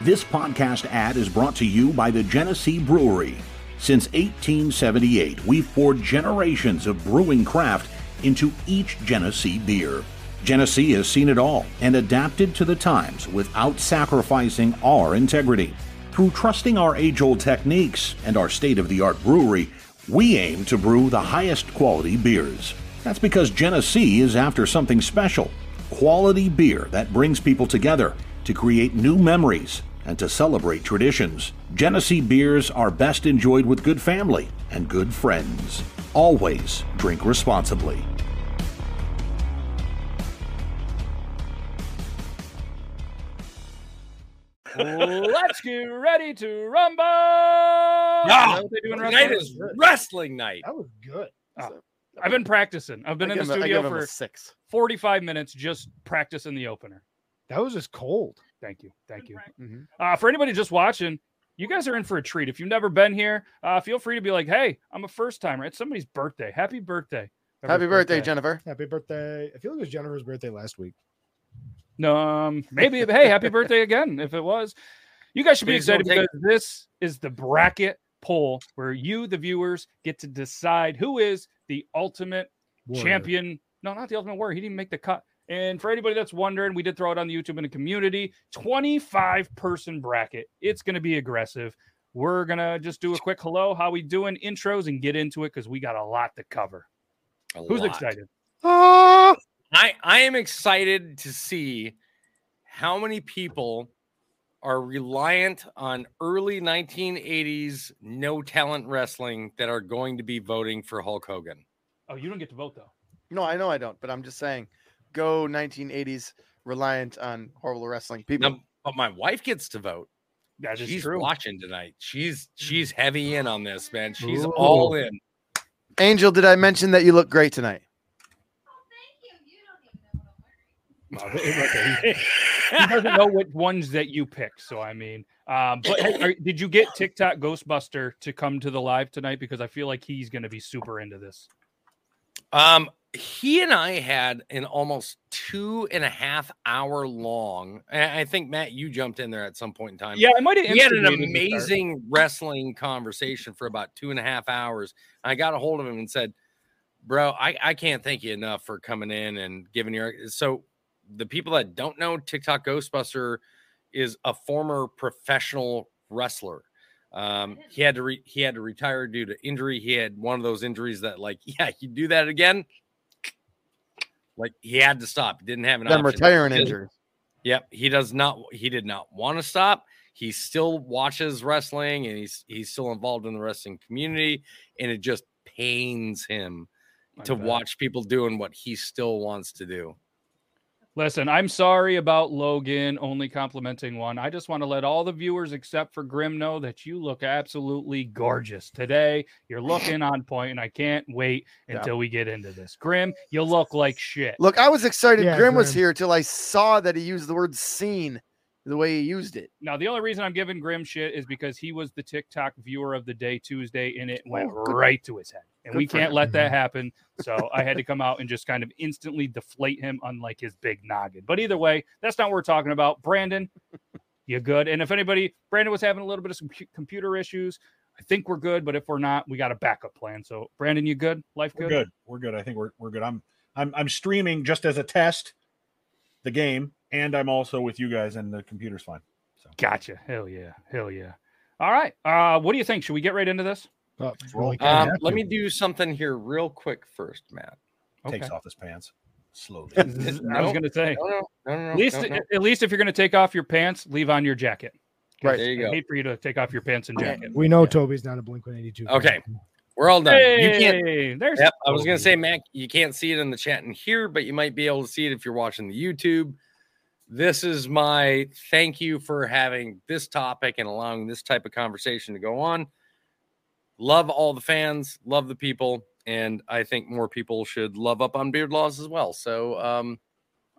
This podcast ad is brought to you by the Genesee Brewery. Since 1878, we've poured generations of brewing craft into each Genesee beer. Genesee has seen it all and adapted to the times without sacrificing our integrity. Through trusting our age old techniques and our state of the art brewery, we aim to brew the highest quality beers. That's because Genesee is after something special quality beer that brings people together to create new memories and to celebrate traditions. Genesee beers are best enjoyed with good family and good friends. Always drink responsibly. Let's get ready to rumble. Yeah, Is that what they do in Tonight wrestling? is wrestling night. That was good. Oh, I've been practicing. I've been I in the give him a- I studio a for six. 45 minutes just practicing the opener. That was just cold. Thank you. Thank you. Mhm. Uh, for anybody just watching, you guys are in for a treat. If you've never been here, uh, feel free to be like, hey, I'm a first timer. It's somebody's birthday. Happy birthday. Happy Whoever's birthday, Jennifer. Happy birthday. I feel like it was Jennifer's birthday last week. No, um, maybe. hey, happy birthday again if it was. You guys should be Please don't excited take- because this is the bracket poll where you, the viewers, get to decide who is the ultimate Warrior. champion. No, not the ultimate warrior. He didn't make the cut. And for anybody that's wondering, we did throw it on the YouTube in the community 25 person bracket. It's going to be aggressive. We're going to just do a quick hello, how we doing intros and get into it because we got a lot to cover. A Who's lot. excited? Ah! I I am excited to see how many people are reliant on early 1980s no talent wrestling that are going to be voting for Hulk Hogan. Oh, you don't get to vote though. No, I know I don't, but I'm just saying, go 1980s reliant on horrible wrestling people. Now, but my wife gets to vote. That is She's true. watching tonight. She's she's heavy in on this, man. She's Ooh. all in. Angel, did I mention that you look great tonight? Wow, it- he- he doesn't know what ones that you pick. So I mean, um, but hey, are- did you get TikTok Ghostbuster to come to the live tonight? Because I feel like he's going to be super into this. Um, he and I had an almost two and a half hour long. I I think Matt, you jumped in there at some point in time. Yeah, I might have. we had an instigated the start. amazing wrestling conversation for about two and a half hours. I got a hold of him and said, "Bro, I, I can't thank you enough for coming in and giving your so." The people that don't know, TikTok Ghostbuster is a former professional wrestler. Um, he had to re- he had to retire due to injury. He had one of those injuries that, like, yeah, you do that again, like he had to stop. He didn't have an Them option. retiring injury. Yep, he does not. He did not want to stop. He still watches wrestling, and he's he's still involved in the wrestling community. And it just pains him I to bet. watch people doing what he still wants to do. Listen, I'm sorry about Logan only complimenting one. I just want to let all the viewers except for Grim know that you look absolutely gorgeous today. You're looking on point, and I can't wait Yeah. until we get into this. Grim, you look like shit. Look, I was excited Yeah, Grim was here till I saw that he used the word scene the way he used it. Now, the only reason I'm giving Grim shit is because he was the TikTok viewer of the day Tuesday, and it oh, went Oh, right to his head. And Good we can't him. let that happen. So I had to come out and just kind of instantly deflate him, unlike his big noggin. But either way, that's not what we're talking about. Brandon, you good? And if anybody, Brandon was having a little bit of some computer issues. I think we're good, but if we're not, we got a backup plan. So, Brandon, you good? Life good? We're good? good. We're good. I think we're we're good. I'm I'm I'm streaming just as a test the game, and I'm also with you guys, and the computer's fine. So Gotcha. Hell yeah. Hell yeah. All right. Uh, what do you think? Should we get right into this? Oh, Roll. Um, let me do something here real quick first, Matt. takes off his pants slowly. I was going to say. No, no, no, no, At least, no, no. at least if you're going to take off your pants, leave on your jacket. Right. There you I go. hate for you to take off your pants and jacket. We know Toby's not a Blink 182. fan. Okay. We're all done. You can't. There's. Yep, I was gonna say, Mac, you can't see it in the chat in here, but you might be able to see it if you're watching the YouTube. This is my thank you for having this topic and allowing this type of conversation to go on. Love all the fans, love the people, and I think more people should love up on Beard Laws as well. So, um,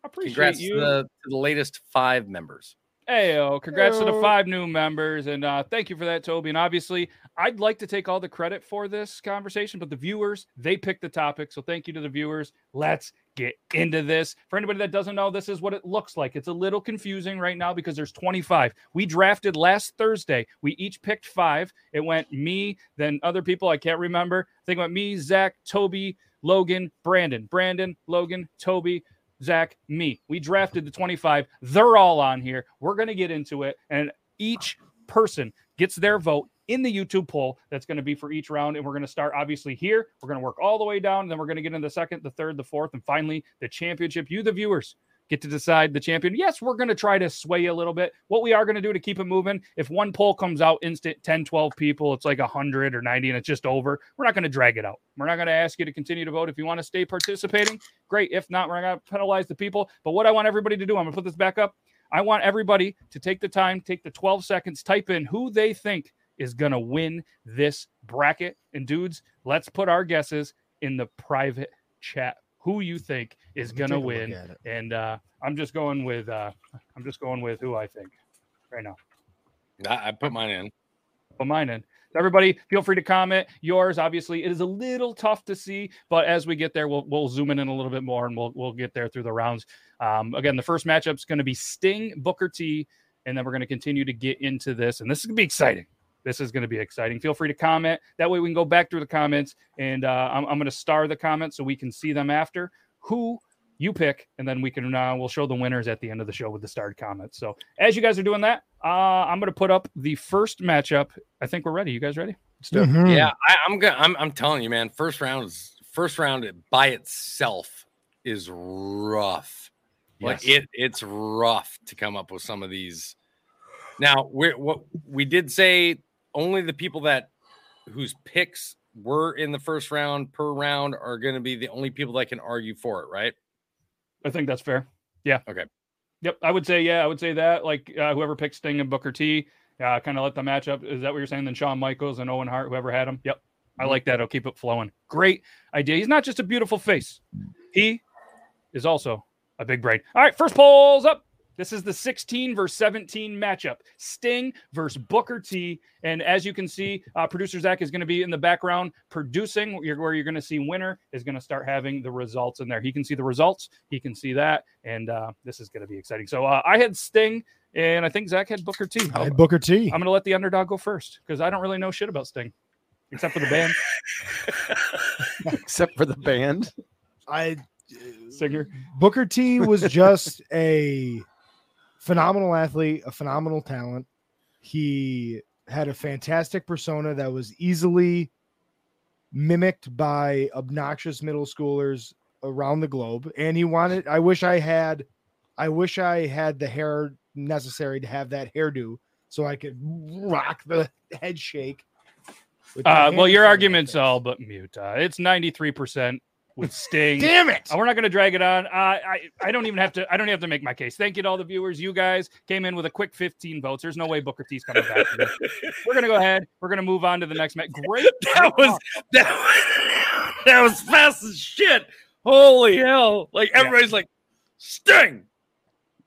I appreciate congrats you. to the, to the latest five members. Hey, oh, congrats to the five new members. And uh, thank you for that, Toby. And obviously, I'd like to take all the credit for this conversation, but the viewers, they picked the topic. So thank you to the viewers. Let's get into this. For anybody that doesn't know, this is what it looks like. It's a little confusing right now because there's 25. We drafted last Thursday. We each picked five. It went me, then other people I can't remember. Think went me, Zac, Toby, Logan, Brandon, Brandon, Logan, Toby, Zac, me. We drafted the 25. They're all on here. We're going to get into it. And each person gets their vote in the YouTube poll that's going to be for each round. And we're going to start obviously here. We're going to work all the way down. Then we're going to get into the second, the third, the fourth, and finally the championship. You, the viewers, get to decide the champion. Yes, we're going to try to sway a little bit. What we are going to do to keep it moving, if one poll comes out instant 10, 12 people, it's like 100 or 90 and it's just over, we're not going to drag it out. We're not going to ask you to continue to vote. If you want to stay participating, great. If not, we're going to penalize the people. But what I want everybody to do, I'm going to put this back up. I want everybody to take the time, take the 12 seconds, type in who they think is going to win this bracket. And dudes, let's put our guesses in the private chat. Who you think is going to win? And uh, I'm just going with uh, I'm just going with who I think right now. I, I put mine in. Put mine in. So everybody, feel free to comment yours. Obviously, it is a little tough to see, but as we get there, we'll we'll zoom in, in a little bit more, and we'll we'll get there through the rounds. Um, again, the first matchup is going to be Sting Booker T, and then we're going to continue to get into this, and this is going to be exciting. This is going to be exciting. Feel free to comment. That way, we can go back through the comments, and uh, I'm, I'm going to star the comments so we can see them after. Who you pick, and then we can uh, we'll show the winners at the end of the show with the starred comments. So as you guys are doing that, uh, I'm going to put up the first matchup. I think we're ready. You guys ready? Let's do it. Hmm. Yeah, I, I'm gonna. I'm, I'm telling you, man. First round is first round by itself is rough. Like it, it's rough to come up with some of these. Now, we what we did say only the people that whose picks were in the first round per round are going to be the only people that can argue for it, right? I think that's fair. Yeah. Okay. Yep. I would say yeah. I would say that like uh, whoever picks Sting and Booker T, uh, kind of let the matchup. Is that what you're saying? Then Shawn Michaels and Owen Hart, whoever had him. Yep. I like that. I'll keep it flowing. Great idea. He's not just a beautiful face. He is also a big brain. All right, first polls up. This is the 16 versus 17 matchup. Sting versus Booker T. And as you can see, uh, producer Zac is going to be in the background producing. Where you're, going to see winner is going to start having the results in there. He can see the results. He can see that, and uh, this is going to be exciting. So uh, I had Sting, and I think Zac had Booker T. I had Booker T. I'm going to let the underdog go first because I don't really know shit about Sting, except for the band except for the band. I singer. Booker T was just a phenomenal athlete, a phenomenal talent. He had a fantastic persona that was easily mimicked by obnoxious middle schoolers around the globe. And he wanted, I wish I had, I wish I had the hair necessary to have that hairdo so I could rock the head shake. Uh, well, your front of my argument's all but mute. Uh, it's 93% with Sting. Damn it! Uh, we're not going to drag it on. Uh, I I don't even have to. I don't have to make my case. Thank you to all the viewers. You guys came in with a quick 15 votes. There's no way Booker T's coming back. We're going to go ahead. We're going to move on to the next match. Great. That was that was, that was fast as shit. Holy hell! Like Yeah. everybody's like, Sting.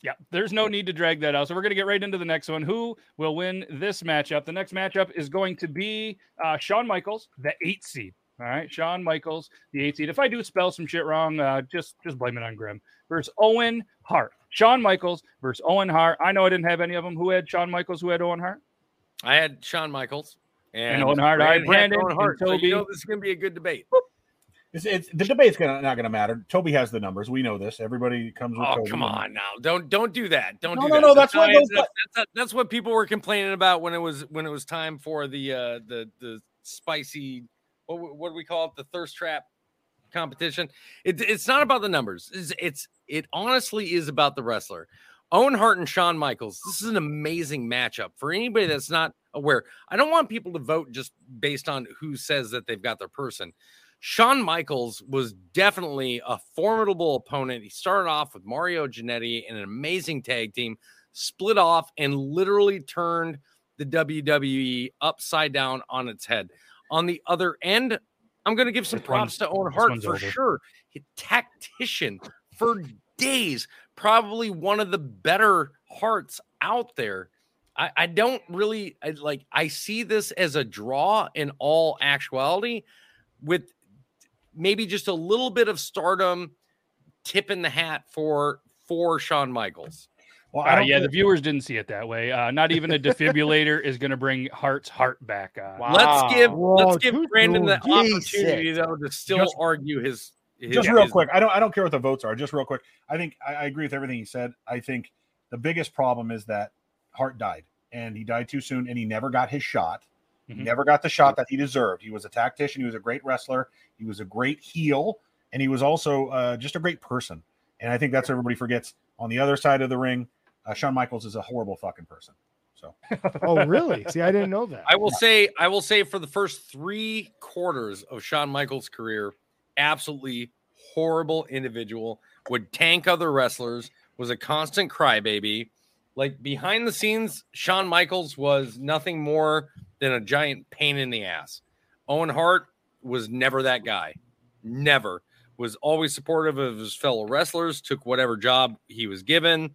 Yeah, there's no need to drag that out. So we're going to get right into the next one. Who will win this matchup? The next matchup is going to be uh, Shawn Michaels, the eight seed. All right, Shawn Michaels, the eight seed. If I do spell some shit wrong, uh, just just blame it on Grim. Versus Owen Hart. Shawn Michaels versus Owen Hart. I know I didn't have any of them. Who had Shawn Michaels? Who had Owen Hart? I had Shawn Michaels and, Owen Hart. All right, Brandon, had Brandon Owen Hart. and So Toby. you know this is going to be a good debate. It's, it's the debate's gonna not gonna matter. Toby has the numbers. We know this. Everybody comes with. Oh Toby. come on now! Don't don't do that. Don't No, do no, that. no, that's what that's, those- that's, that's what people were complaining about when it was when it was time for the uh the the spicy what what do we call it the thirst trap competition. It, it's not about the numbers. It's, it's it honestly is about the wrestler. Owen Hart and Shawn Michaels. This is an amazing matchup for anybody that's not aware. I don't want people to vote just based on who says that they've got their person. Shawn Michaels was definitely a formidable opponent. He started off with Marty Jannetty in an amazing tag team, split off, and literally turned the WWE upside down on its head. On the other end, I'm going to give some This props to Owen Hart for over. sure. He- tactician for days, probably one of the better Harts out there. I, I don't really I, like. I see this as a draw in all actuality, with maybe just a little bit of stardom tipping the hat for for Shawn Michaels. Well, Uh, yeah, the think- viewers didn't see it that way. Uh, not even a defibrillator is going to bring Hart's heart back. Uh, Wow. Let's give Whoa, let's give dude, Brandon the opportunity though to still Just- argue his. his just real his- quick. I don't I don't care what the votes are. Just real quick. I think I, I agree with everything he said. I think the biggest problem is that Hart died and he died too soon and he never got his shot. He Mhm. never got the shot that he deserved. He was a tactician. He was a great wrestler. He was a great heel, and he was also uh, just a great person. And I think that's what everybody forgets. On the other side of the ring, uh, Shawn Michaels is a horrible fucking person. So Oh, really? See, I didn't know that. I will say, I will say, for the first three quarters of Shawn Michaels' career, absolutely horrible individual. Would tank other wrestlers. Was a constant crybaby. Like behind the scenes, Shawn Michaels was nothing more than a giant pain in the ass. Owen Hart was never that guy. Never was always supportive of his fellow wrestlers. Took whatever job he was given.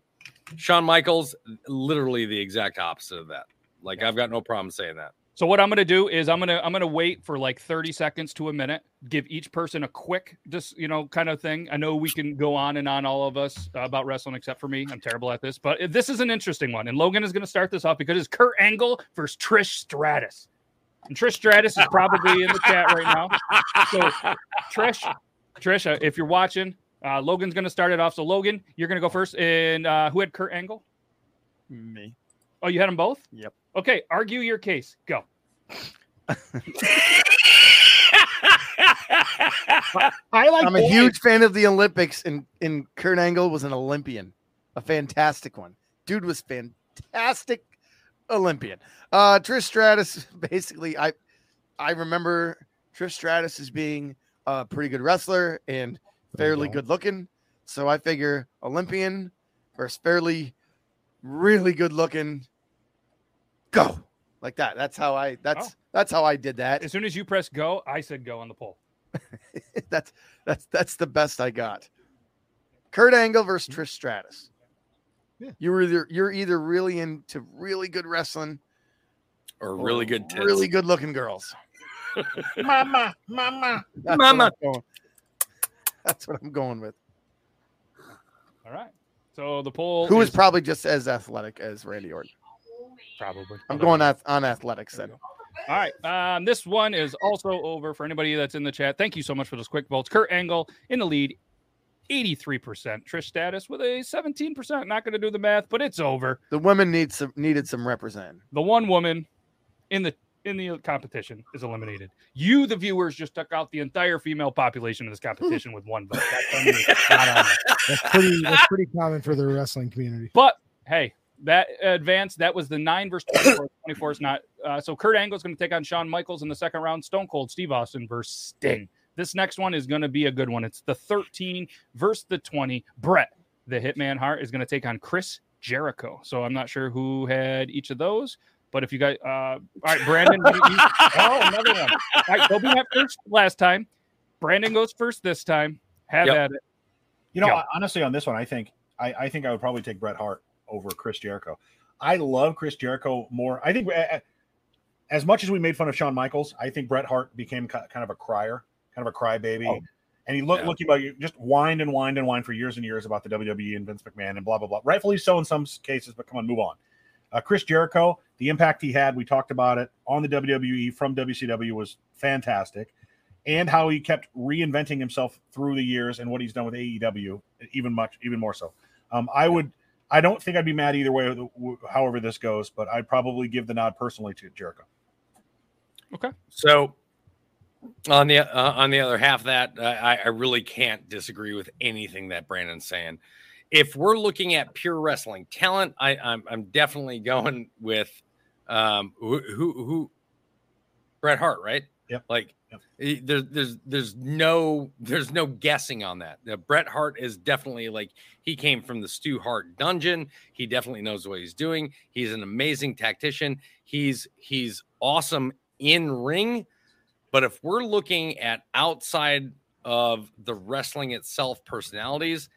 Shawn Michaels, literally the exact opposite of that. Like I've got no problem saying that. So what I'm going to do is I'm going to I'm going to wait for like 30 seconds to a minute, give each person a quick just, you know, kind of thing. I know we can go on and on all of us uh, about wrestling except for me. I'm terrible at this, but this is an interesting one. And Logan is going to start this off because it's Kurt Angle versus Trish Stratus. And Trish Stratus is probably in the chat right now. So Trish Trish, uh, if you're watching, uh, Logan's going to start it off. So Logan, you're going to go first. And uh, who had Kurt Angle? Me. Oh, you had them both? Yep. Okay, argue your case. Go. I like. I'm a boys. huge fan of the Olympics, and, and Kurt Angle was an Olympian, a fantastic one. Dude was fantastic Olympian. Uh, Trish Stratus, basically, I I remember Trish Stratus as being a pretty good wrestler and fairly don't. good looking. So I figure Olympian versus fairly, really good looking. Go like that. That's how I. That's Oh. that's how I did that. As soon as you press go, I said go on the poll. that's that's that's the best I got. Kurt Angle versus hmm. Trish Stratus. Yeah. You're either you're either really into really good wrestling or or really good tits. really good looking girls. Mama, mama. That's Mama. What I'm going. That's what I'm going with. All right. So the poll Who is probably just as athletic as Randy Orton. probably. I'm going ath- on athletics then. All right. Um, this one is also over for anybody that's in the chat. Thank you so much for those quick votes. Kurt Angle in the lead, 83%. Trish Stratus with a 17%. Not going to do the math, but it's over. The women need some needed some represent. The one woman in the in the competition is eliminated. You, the viewers, just took out the entire female population of this competition with one vote. That's on you, not on us. That's pretty. That's pretty common for the wrestling community. But hey, that advance that was the nine versus 24. 24 is not. Uh, so Kurt Angle is going to take on Shawn Michaels in the second round. Stone Cold Steve Austin versus Sting. This next one is going to be a good one. It's the 13 versus the 20. Bret, the Hitman Hart, is going to take on Chris Jericho. So I'm not sure who had each of those. But if you guys, uh, all right, Brandon, you, you- oh, another one. All right, Toby went first last time. Brandon goes first this time. Have Yep. at it. You know, Go. honestly, on this one, I think I, I think I would probably take Bret Hart over Chris Jericho. I love Chris Jericho more. I think uh, as much as we made fun of Shawn Michaels, I think Bret Hart became kind of a crier, kind of a crybaby. Oh. And he looked Yeah. looking about you just whined and whined and whined for years and years about the WWE and Vince McMahon and blah blah blah. Rightfully so in some cases, but come on, move on. Uh, Chris Jericho, the impact he had, we talked about it on the WWE from WCW was fantastic, and how he kept reinventing himself through the years and what he's done with AEW, even much, even more so. Um, I would, I don't think I'd be mad either way, however this goes, but I'd probably give the nod personally to Jericho. Okay, so on the uh, on the other half of that, uh, I, I really can't disagree with anything that Brandon's saying. If we're looking at pure wrestling talent, I, I'm I'm definitely going with um who who, who Bret Hart, right? Yep. Like Yep. there's there's there's no there's no guessing on that. Uh, Bret Hart is definitely like he came from the Stu Hart dungeon. He definitely knows what he's doing. He's an amazing tactician. He's he's awesome in ring. But if we're looking at outside of the wrestling itself personalities,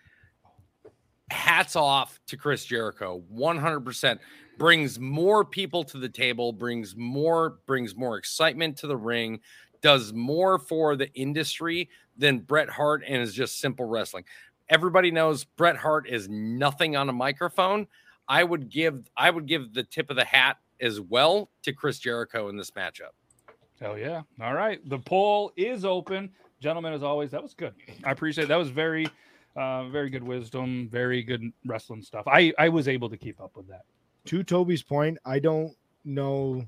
hats off to Chris Jericho. 100% brings more people to the table, brings more brings more excitement to the ring, does more for the industry than Bret Hart and is just simple wrestling. everybody knows Bret Hart is nothing on a microphone. I would give I would give the tip of the hat as well to Chris Jericho in this matchup. Hell yeah. All right. The poll is open. Gentlemen, as always, that was good. I appreciate it. That was very, uh, very good wisdom, very good wrestling stuff. I, I was able to keep up with that. To Toby's point, I don't know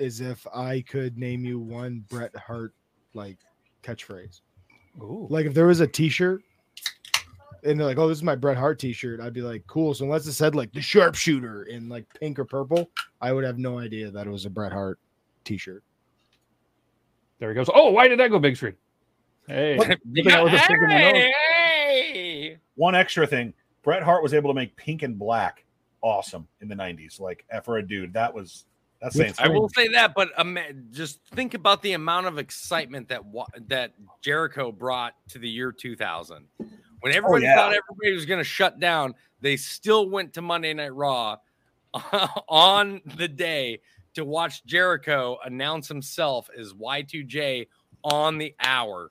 as if I could name you one Bret Hart like catchphrase. Ooh. Like if there was a T-shirt, and they're like, "Oh, this is my Bret Hart T-shirt," I'd be like, "Cool." So unless it said like the Sharpshooter in like pink or purple, I would have no idea that it was a Bret Hart T-shirt. There he goes. Oh, why did that go big screen? Hey. I was just thinking, you know- Hey, hey. One extra thing: Bret Hart was able to make pink and black awesome in the '90s. Like for a dude, that was that's saying I will say that, but um, just think about the amount of excitement that wa- that Jericho brought to the year 2000. When everybody yeah. thought everybody was going to shut down, they still went to Monday Night Raw on the day to watch Jericho announce himself as Y2J on the hour.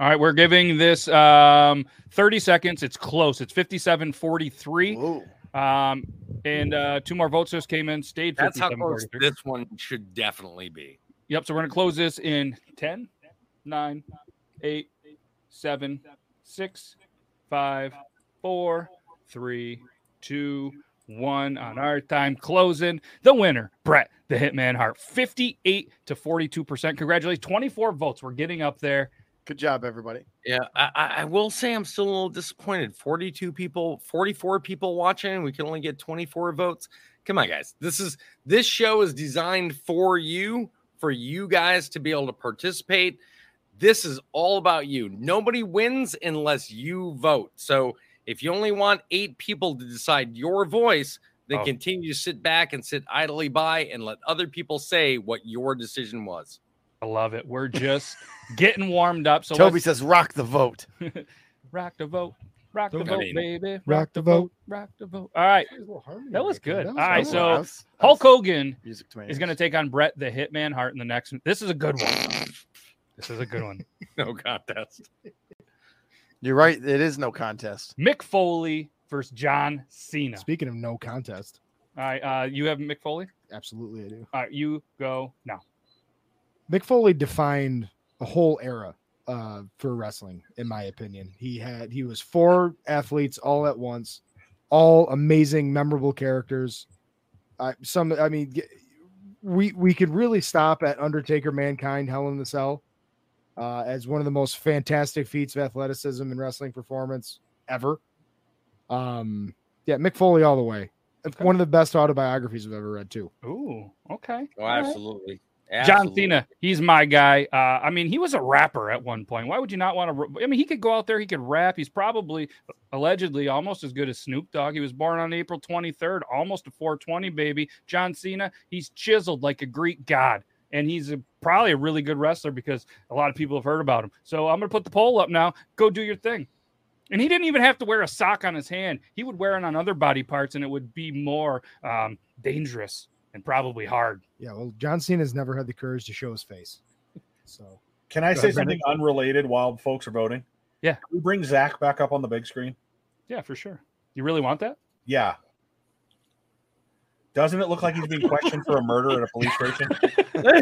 All right, we're giving this um 30 seconds. It's close. It's 57 43. Um, and uh two more votes just came in, stayed That's how close this one should definitely be. Yep. So we're gonna close this in 10, 9, 8, 7, 6, 5, 4, 3, 2, 1 on our time closing. The winner, Bret the Hitman Hart, 58 to 42%. Congratulations. 24 votes. We're getting up there. Good job, everybody. Yeah, I, I I will say I'm still a little disappointed. 42 people, 44 people watching. We can only get 24 votes. Come on, guys. This is this show is designed for you, for you guys to be able to participate. This is all about you. Nobody wins unless you vote. So if you only want eight people to decide your voice, then Oh. continue to sit back and sit idly by and let other people say what your decision was. I love it. We're just getting warmed up. So Toby let's says, "Rock the vote." rock the vote. Rock the vote, baby. rock the vote. Rock the vote. All right. That was good. All right, so that was- that Hulk Hogan music to is going to take on Bret the Hitman Hart in the next. This is a good one. This is a good one. No contest. You're right. It is no contest. Mick Foley versus John Cena. Speaking of no contest, All right, uh, you have Mick Foley. absolutely I do. All right, you go now. Mick Foley defined a whole era uh, for wrestling, in my opinion. He had he was four athletes all at once, all amazing, memorable characters. Uh, some, I mean, we we could really stop at Undertaker, Mankind, Hell in the Cell, uh, as one of the most fantastic feats of athleticism and wrestling performance ever. Um, yeah, Mick Foley all the way. One of the best autobiographies I've ever read too. Ooh, okay. Oh, All right. Absolutely. John Cena, he's my guy. Uh, I mean, he was a rapper at one point. Why would you not want to? I mean, he could go out there, he could rap. He's probably allegedly almost as good as Snoop Dogg. He was born on April 23rd, almost a 420 baby. John Cena, he's chiseled like a Greek god. And he's a, probably a really good wrestler because a lot of people have heard about him. So I'm going to put the poll up now. Go do your thing. And he didn't even have to wear a sock on his hand. He would wear it on other body parts, and it would be more um, dangerous and probably hard. Yeah, well, John Cena's never had the courage to show his face. So Can I Go say ahead, something unrelated while folks are voting? Yeah. Can we bring Zac back up on the big screen? Yeah, for sure. You really want that? Yeah. Doesn't it look like he's being questioned for a murder at a police station? can I,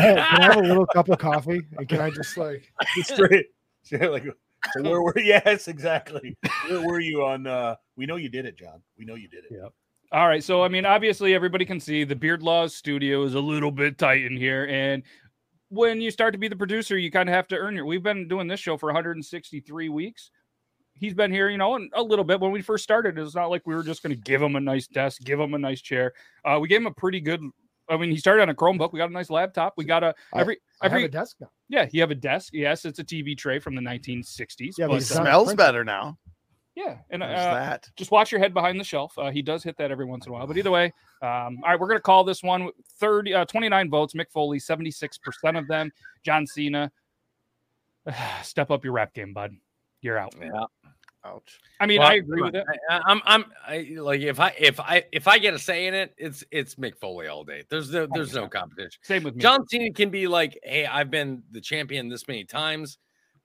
have, can I have a little cup of coffee? And can I just like Straight. straight like, so where were yes, exactly. Where were you on uh we know you did it, John. We know you did it. Yeah. All right. So, I mean, obviously, everybody can see the Beard Laws studio is a little bit tight in here. And when you start to be the producer, you kind of have to earn your. We've been doing this show for 163 weeks. He's been here, you know, and a little bit. When we first started, it's not like we were just going to give him a nice desk, give him a nice chair. Uh, we gave him a pretty good. I mean, he started on a Chromebook. We got a nice laptop. We got a I- every I have every a desk now. yeah. You have a desk. Yes, it's a TV tray from the 1960s. Yeah, but, He He's uh, done it smells better now. Yeah, and There's uh, that. just watch your head behind the shelf. Uh, he does hit that every once in a while. But either way, um, all right, we're going to call this one 30, uh, 29 votes. Mick Foley, 76% of them. John Cena, step up your rap game, bud. You're out. Yeah. Ouch. I mean, Well, I agree with it. I, I'm, I'm, I, like if I, if I, if I get a say in it, it's, it's Mick Foley all day. There's no, there's no competition. Same with me. John Cena can be like, hey, I've been the champion this many times,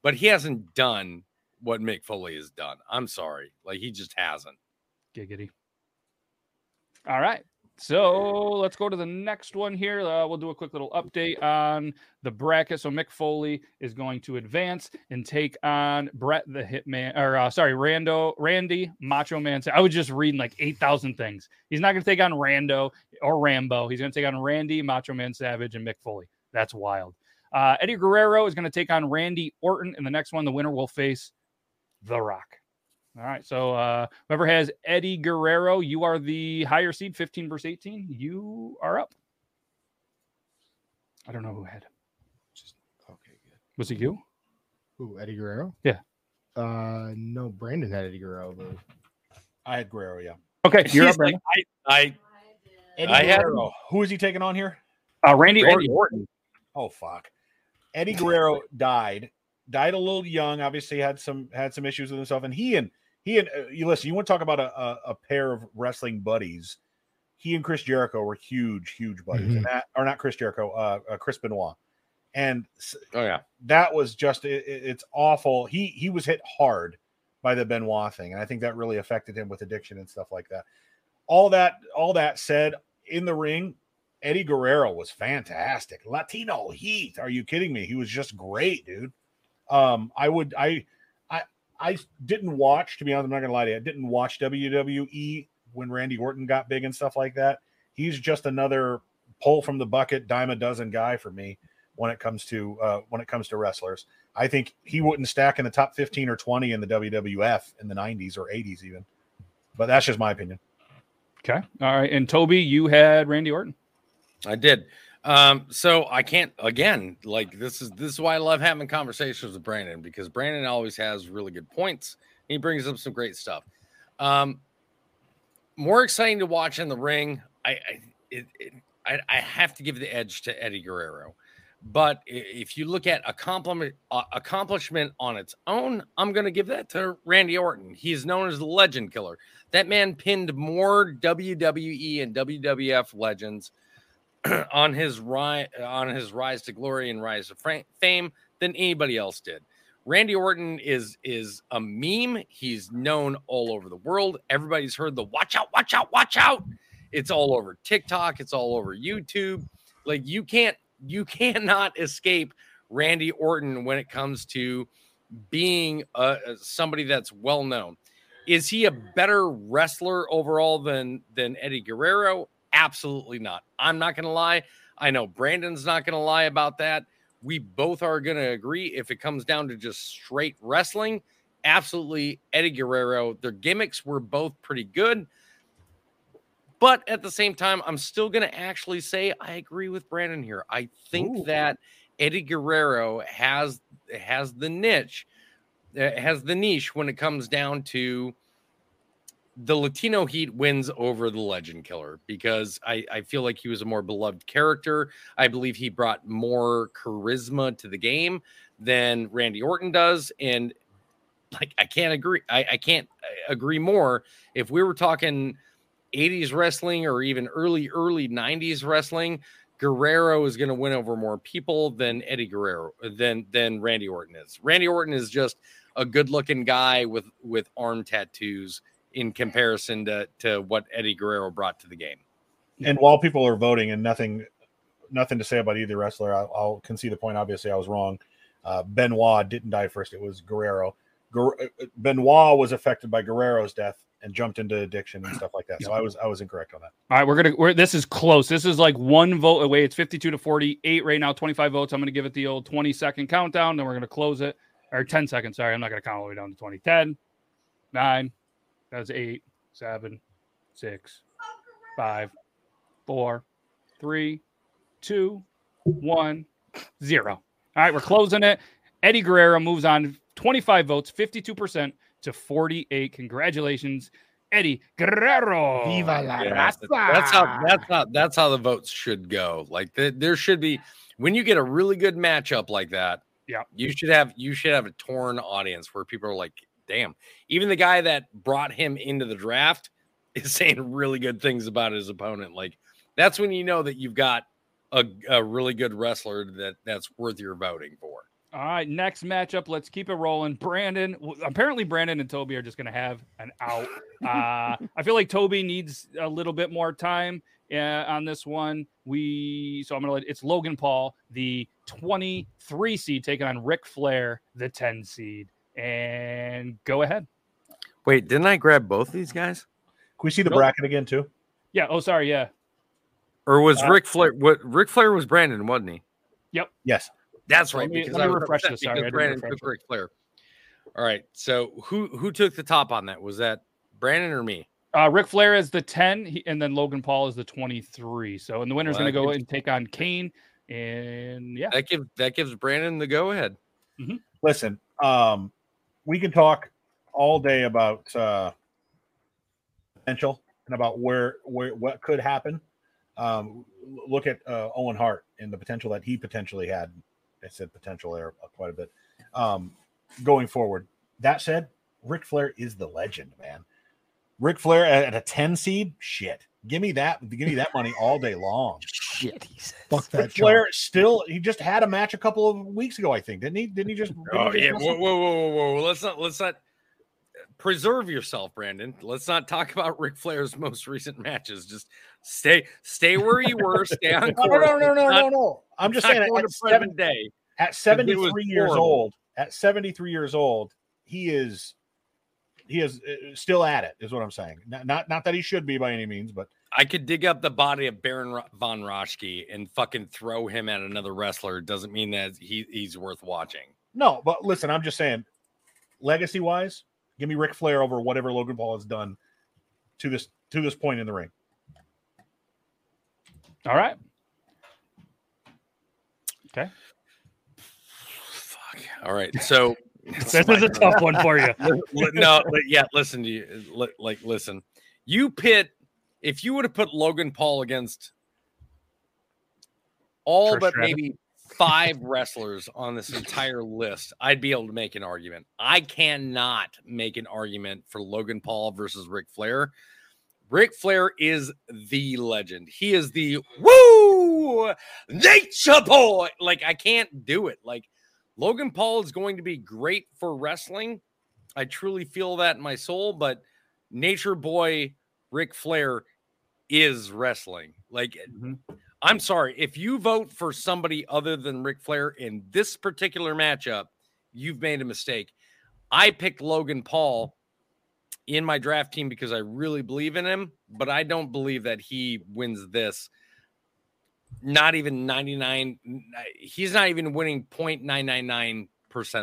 but he hasn't done what Mick Foley has done. I'm sorry, like he just hasn't. Giggity. All right. So let's go to the next one here. Uh, we'll do a quick little update on the bracket. So Mick Foley is going to advance and take on Bret the Hitman, or uh, sorry, Rando, Randy Macho Man. I was just reading like eight thousand things. He's not going to take on Rando or Rambo. He's going to take on Randy Macho Man Savage and Mick Foley. That's wild. Uh, Eddie Guerrero is going to take on Randy Orton in the next one. The winner will face The Rock. All right. So uh whoever has Eddie Guerrero, you are the higher seed, 15 versus 18. You are up. I don't know who had him. Just okay, good. Was it you? Who, Eddie Guerrero? Yeah. Uh no, Brandon had Eddie Guerrero. But... I had Guerrero, yeah. Okay, you're He's up, like, I, I Eddie I had- Guerrero. Who is he taking on here? Uh, Randy, Randy Orton. Oh fuck. Eddie Guerrero died. Died a little young. Obviously had some had some issues with himself. And he and he and uh, you listen. You want to talk about a, a, a pair of wrestling buddies? He and Chris Jericho were huge, huge buddies. And that or not Chris Jericho, uh, uh Chris Benoit. And oh yeah, that was just it, it- it's awful. He he was hit hard by the Benoit thing, and I think that really affected him with addiction and stuff like that. All that all that said, in the ring, Eddie Guerrero was fantastic. Latino Heat. Are you kidding me? He was just great, dude. Um, I would I I I didn't watch to be honest. I'm not gonna lie to you. I didn't watch WWE when Randy Orton got big and stuff like that. He's just another pull from the bucket, dime a dozen guy for me when it comes to uh, when it comes to wrestlers. I think he wouldn't stack in the top 15 or 20 in the WWF in the 90s or 80s even. But that's just my opinion. Okay. All right. And Toby, you had Randy Orton. I did. Um, so I can't again, like this is this is why I love having conversations with Brandon because Brandon always has really good points. He brings up some great stuff. Um, more exciting to watch in the ring. I I, it, it, I I have to give the edge to Eddie Guerrero, but if you look at a compliment uh, accomplishment on its own, I'm going to give that to Randy Orton. He is known as the Legend Killer. That man pinned more WWE and WWF legends on his rise on his rise to glory and rise to fame than anybody else did. Randy Orton is is a meme. He's known all over the world. Everybody's heard the watch out, watch out, watch out. It's all over TikTok, it's all over YouTube. Like you can't you cannot escape Randy Orton when it comes to being uh, somebody that's well known. Is he a better wrestler overall than than Eddie Guerrero? Absolutely not. I'm not going to lie. I know Brandon's not going to lie about that. We both are going to agree if it comes down to just straight wrestling, absolutely Eddie Guerrero. Their gimmicks were both pretty good. But at the same time, I'm still going to actually say I agree with Brandon here. I think Ooh. that Eddie Guerrero has has the niche, uh, has the niche when it comes down to the Latino Heat wins over the Legend Killer because I, I feel like he was a more beloved character. I believe he brought more charisma to the game than Randy Orton does, and like I can't agree. I, I can't uh, agree more. If we were talking 80s wrestling or even early early 90s wrestling, Guerrero is going to win over more people than Eddie Guerrero than than Randy Orton is. Randy Orton is just a good-looking guy with with arm tattoos in comparison to to what Eddie Guerrero brought to the game. And while people are voting and nothing nothing to say about either wrestler, I'll, I'll concede the point. Obviously, I was wrong. Uh, Benoit didn't die first. It was Guerrero. Guer- uh, Benoit was affected by Guerrero's death and jumped into addiction and stuff like that. So I was I was incorrect on that. All right, we're gonna. We're, this is close. This is like one vote away. It's fifty-two to forty-eight right now. Twenty-five votes. I'm gonna give it the old twenty-second countdown. Then we're gonna close it. Or ten seconds. Sorry, I'm not gonna count all the way down to 20. 10, 9, That's eight, seven, six, five, four, three, two, one, zero. All right, we're closing it. Eddie Guerrero moves on 25 votes, 52% to 48. Congratulations, Eddie Guerrero. Viva la Yeah, raza. That's how that's how that's how the votes should go. Like th- there should be when you get a really good matchup like that. Yeah. you should have you should have a torn audience where people are like, "Damn!" Even the guy that brought him into the draft is saying really good things about his opponent. Like that's when you know that you've got a, a really good wrestler that that's worth your voting for. All right, next matchup. Let's keep it rolling. Brandon, apparently Brandon and Toby are just going to have an out. Uh, I feel like Toby needs a little bit more time uh, on this one. We so I'm going to let it's Logan Paul, the 23 seed, taking on Ric Flair, the 10 seed, and go ahead. Wait, didn't I grab both of these guys? Can we see the Nope. bracket again too? Yeah. Oh, sorry. Yeah. Or was Uh, Ric Flair? What Rick Flair was Brandon, wasn't he? Yep. Yes. That's Let right. me- because let me I was refresh upset this, sorry, I because didn't Brandon refresh took it. Ric Flair. All right. So who who took the top on that? Was that Brandon or me? Uh, Ric Flair is the 10, he, and then Logan Paul is the 23. So, and the winner's Well, going to go gives- and take on Kane. And yeah, That gives that gives Brandon the go ahead. Listen, um, we can talk all day about uh, potential and about where where what could happen. Um, look at uh, Owen Hart and the potential that he potentially had. I said potential there quite a bit. Um, going forward. That said, Ric Flair is the legend, man. Ric Flair at, at a ten seed, shit. Give me that. Give me that money all day long. Shit, he says. Fuck that. Ric Flair still. He just had a match a couple of weeks ago, I think. Didn't he? Didn't he just? Oh didn't he yeah. just Whoa, whoa, whoa, whoa, whoa. Let's not let's not preserve yourself, Brandon. Let's not talk about Ric Flair's most recent matches. Just stay stay where you were. Stay on No, course. no, no, no, Not- no, no. I'm just saying, at, seven, day. at 73 years horrible. old, at 73 years old, he is he is uh, still at it. Is what I'm saying. Not not, not that he should be by any means, but I could dig up the body of Baron von Raschke and fucking throw him at another wrestler. Doesn't mean that he, he's worth watching. no. But listen, I'm just saying, legacy wise, give me Ric Flair over whatever Logan Paul has done to this to this point in the ring. all right. Okay. Fuck. All right. So This is a tough one for you. No, li- yeah, listen to you. Like, listen, you pit. If you would have put Logan Paul against all Trish but Stratus. maybe five wrestlers on this entire list, I'd be able to make an argument. I cannot make an argument for Logan Paul versus Ric Flair. Ric Flair is the legend. He is the woo nature boy. Like, I can't do it. Like, Logan Paul is going to be great for wrestling. I truly feel that in my soul, but Nature Boy Ric Flair is wrestling. Like, Mhm. I'm sorry. If you vote for somebody other than Ric Flair in this particular matchup, you've made a mistake. I picked Logan Paul in my draft team because I really believe in him, but I don't believe that he wins this. Not even 99. He's not even winning 0.999%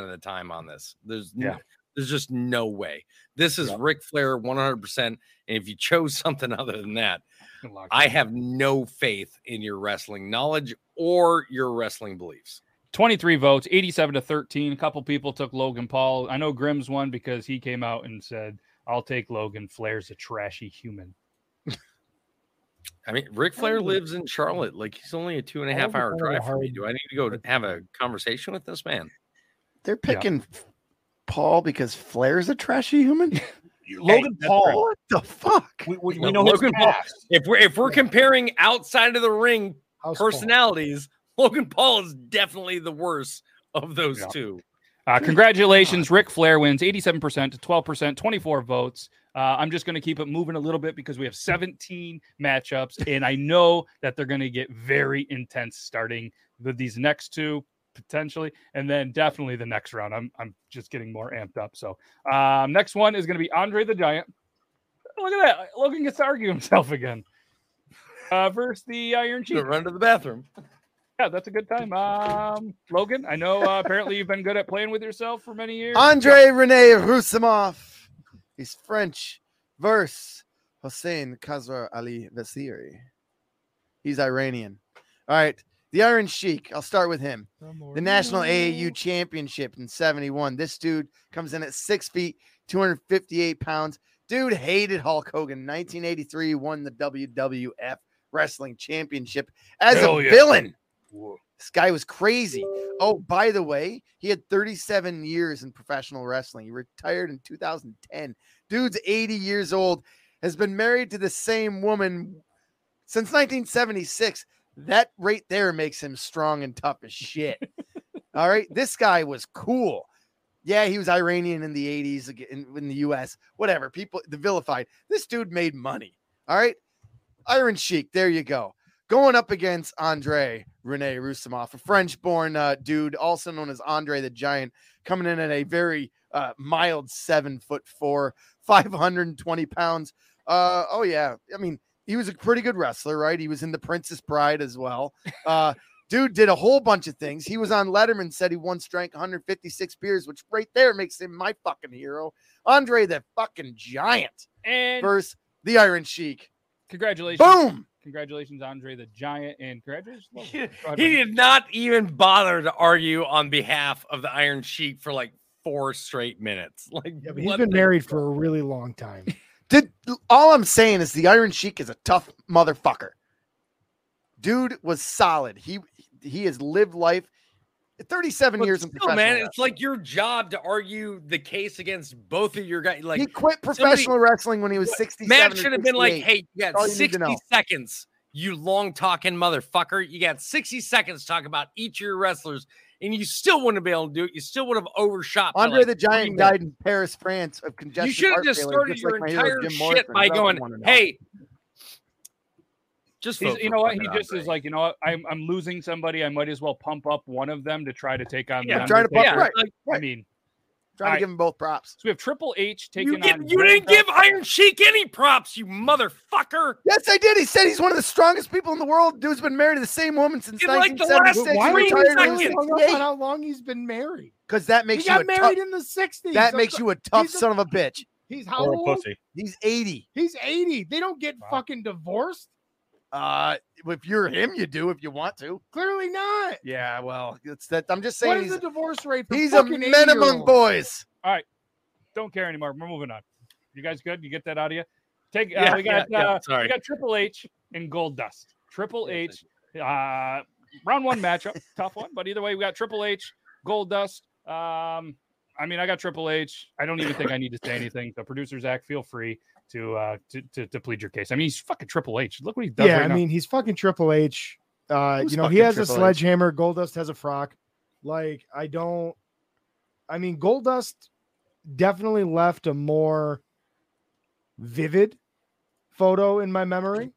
of the time on this. There's no, Yeah. there's just no way. This is Yep. Ric Flair 100%. And if you chose something other than that, I have no faith in your wrestling knowledge or your wrestling beliefs. 23 votes, 87 to 13. A couple people took Logan Paul. I know Grim's won because he came out and said, I'll take Logan. Flair's a trashy human. I mean, Ric Flair lives in Charlotte. Like he's only a two and a I half would hour drive from me. Do I need to go to have a conversation with this man? They're picking Paul because Flair's a trashy human. Logan that's Paul. what the fuck? We, we, No, we know Logan Paul- past. If we're if we're comparing outside of the ring House Paul. personalities, Logan Paul is definitely the worst of those Yeah. two. Uh, congratulations. Ric Flair wins 87% to 12%, 24 votes. Uh, I'm just going to keep it moving a little bit because we have 17 matchups, and I know that they're going to get very intense starting with these next two potentially, and then definitely the next round. I'm I'm just getting more amped up. So um, next one is going to be Andre the Giant. Look at that. Logan gets to argue himself again. Uh, versus the Iron Sheik. Run to the bathroom. Yeah, that's a good time. Um, Logan, I know uh, apparently you've been good at playing with yourself for many years. Andre Rene Roussimoff. He's French. Verse Hossein Khosrow Ali Vaziri. He's Iranian. All right. The Iron Sheik. I'll start with him. The National AAU Championship in 71. This dude comes in at six feet, 258 pounds. Dude hated Hulk Hogan. 1983 won the WWF Wrestling Championship as Hell a yeah. villain. This guy was crazy. Oh, by the way, he had 37 years in professional wrestling. He retired in 2010. Dude's 80 years old, has been married to the same woman since 1976. That right there makes him strong and tough as shit. All right, this guy was cool. Yeah, he was Iranian in the 80s in, in the US, whatever. People the vilified. This dude made money. All right. Iron Sheik, there you go. Going up against Andre Rene Roussimoff, a French born uh, dude, also known as Andre the Giant, coming in at a very uh, mild seven foot four, 520 pounds. Uh, oh, yeah. I mean, he was a pretty good wrestler, right? He was in the Princess Bride as well. Uh, dude did a whole bunch of things. He was on Letterman, said he once drank 156 beers, which right there makes him my fucking hero. Andre the fucking giant And versus the Iron Sheik. congratulations. Boom. Congratulations, Andre the Giant, and congratulations. He he did not even bother to argue on behalf of the Iron Sheik for like four straight minutes. Like, Yeah, but he's what been married for a really long time. Did all I'm saying is the Iron Sheik is a tough motherfucker. Dude was solid. He he has lived life 37 But years in professional man. wrestling. It's like your job to argue the case against both of your guys. Like, he quit professional wrestling when he was 67. Matt should have been like, "Hey, you got you 60 know. seconds, you long talking motherfucker. You got 60 seconds to talk about each of your wrestlers, and you still wouldn't be able to do it. You still would have overshot." Andre like, the Giant minutes. died in Paris, France of congestion. You should have just started just your like entire shit Morrison. by going, you wanna know? "Hey." Oh. Just He's, you know what? He just Andre. is like, you know what? I'm I'm losing somebody. I might as well pump up one of them to try to take on. yeah, the trying to pump- Undertaker. right, like, I mean, Trying Alright. to give him both props. so we have Triple H taking you, give, on. you didn't Goldust. give Iron Sheik any props, you motherfucker. Yes, I did. He said he's one of the strongest people in the world. Dude's been married to the same woman since In, like, the last 1976. Why three are you retired seconds. in hung up 68. on how long he's been married? Because that He makes you got a married tough, in the 60s. that makes the- you a tough he's a- son of a bitch. He's how or a old? pussy. He's 80. He's 80. They don't get Wow. fucking divorced. Uh, if you're him, you do if you want to. Clearly not. Yeah, well, it's that. I'm just saying is the divorce rate for he's a fucking men among 80-year-olds? Don't care anymore. We're moving on. You guys good? You get that out of you? Take. Uh, Yeah, we got. yeah, yeah, uh, sorry. We got Triple H and Goldust. Triple H. Uh, round one matchup, tough one, but either way, we got Triple H, Goldust. Um, I mean, I got Triple H. I don't even think I need to say anything. The producer Zac, feel free to uh to, to, to plead your case. I mean, he's fucking Triple H. Look what he does. Yeah, right I now. mean, he's fucking Triple H. Uh, Who's you know, he has a Triple H? sledgehammer. Goldust has a frock. Like, I don't. I mean, Goldust definitely left a more vivid photo in my memory.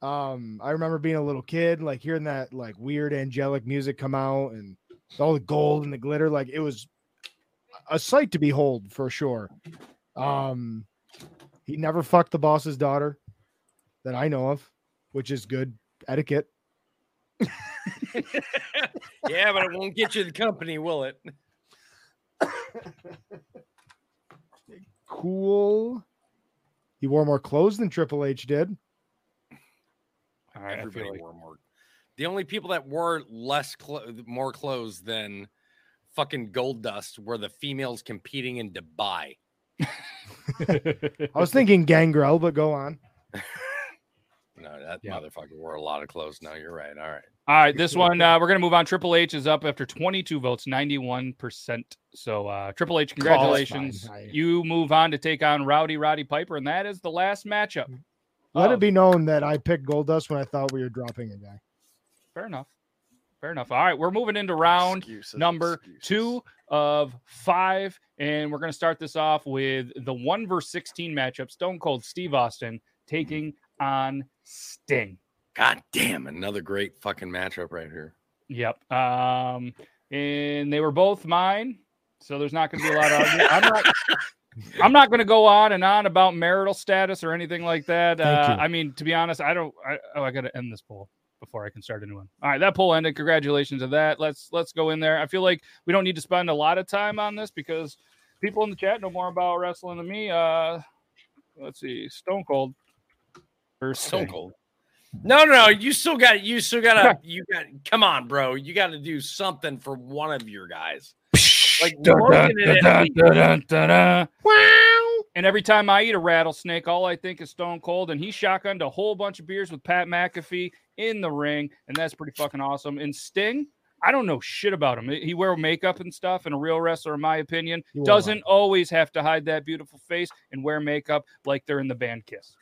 Um, I remember being a little kid, like hearing that like weird angelic music come out and all the gold and the glitter. Like it was a sight to behold for sure. Um, he never fucked the boss's daughter that I know of, which is good etiquette. yeah, but it won't get you the company, will it? Cool. He wore more clothes than Triple H did. All right, I feel Everybody like- wore more. The only people that wore less clo- more clothes than fucking Goldust were the females competing in Dubai. I was thinking Gangrel, but go on. No, that Yeah. motherfucker wore a lot of clothes. No, you're right. All right. All right, this one uh, we're gonna move on. Triple H is up after 22 votes, 91 percent. So uh, Triple H, congratulations! I- You move on to take on Rowdy Roddy Piper, and that is the last matchup. Let Oh, it be known that I picked Goldust when I thought we were dropping a guy. fair enough. Fair enough. All right, we're moving into round Excuses, number excuses. two of five, and we're gonna start this off with the one verse 16 matchup. Stone Cold Steve Austin taking on Sting. God damn, another great fucking matchup right here. Yep. Um, and they were both mine, so there's not going to be a lot of argument. I'm not. I'm not going to go on and on about marital status or anything like that. Uh. I mean, to be honest, I don't. I, oh, I got to end this poll before I can start a new one. All right, that poll ended. Congratulations to that. Let's let's go in there. I feel like we don't need to spend a lot of time on this because people in the chat know more about wrestling than me. Uh, let's see, Stone Cold. Or Stone Cold. No, no, no. You still got you still gotta you got come on, bro. You gotta do something for one of your guys. Like. And every time I eat a rattlesnake, all I think is Stone Cold. And he shotgunned a whole bunch of beers with Pat McAfee in the ring, and that's pretty fucking awesome. And Sting, I don't know shit about him. He wear makeup and stuff, and a real wrestler, in my opinion, He wore doesn't makeup. always have to hide that beautiful face and wear makeup like they're in the band Kiss.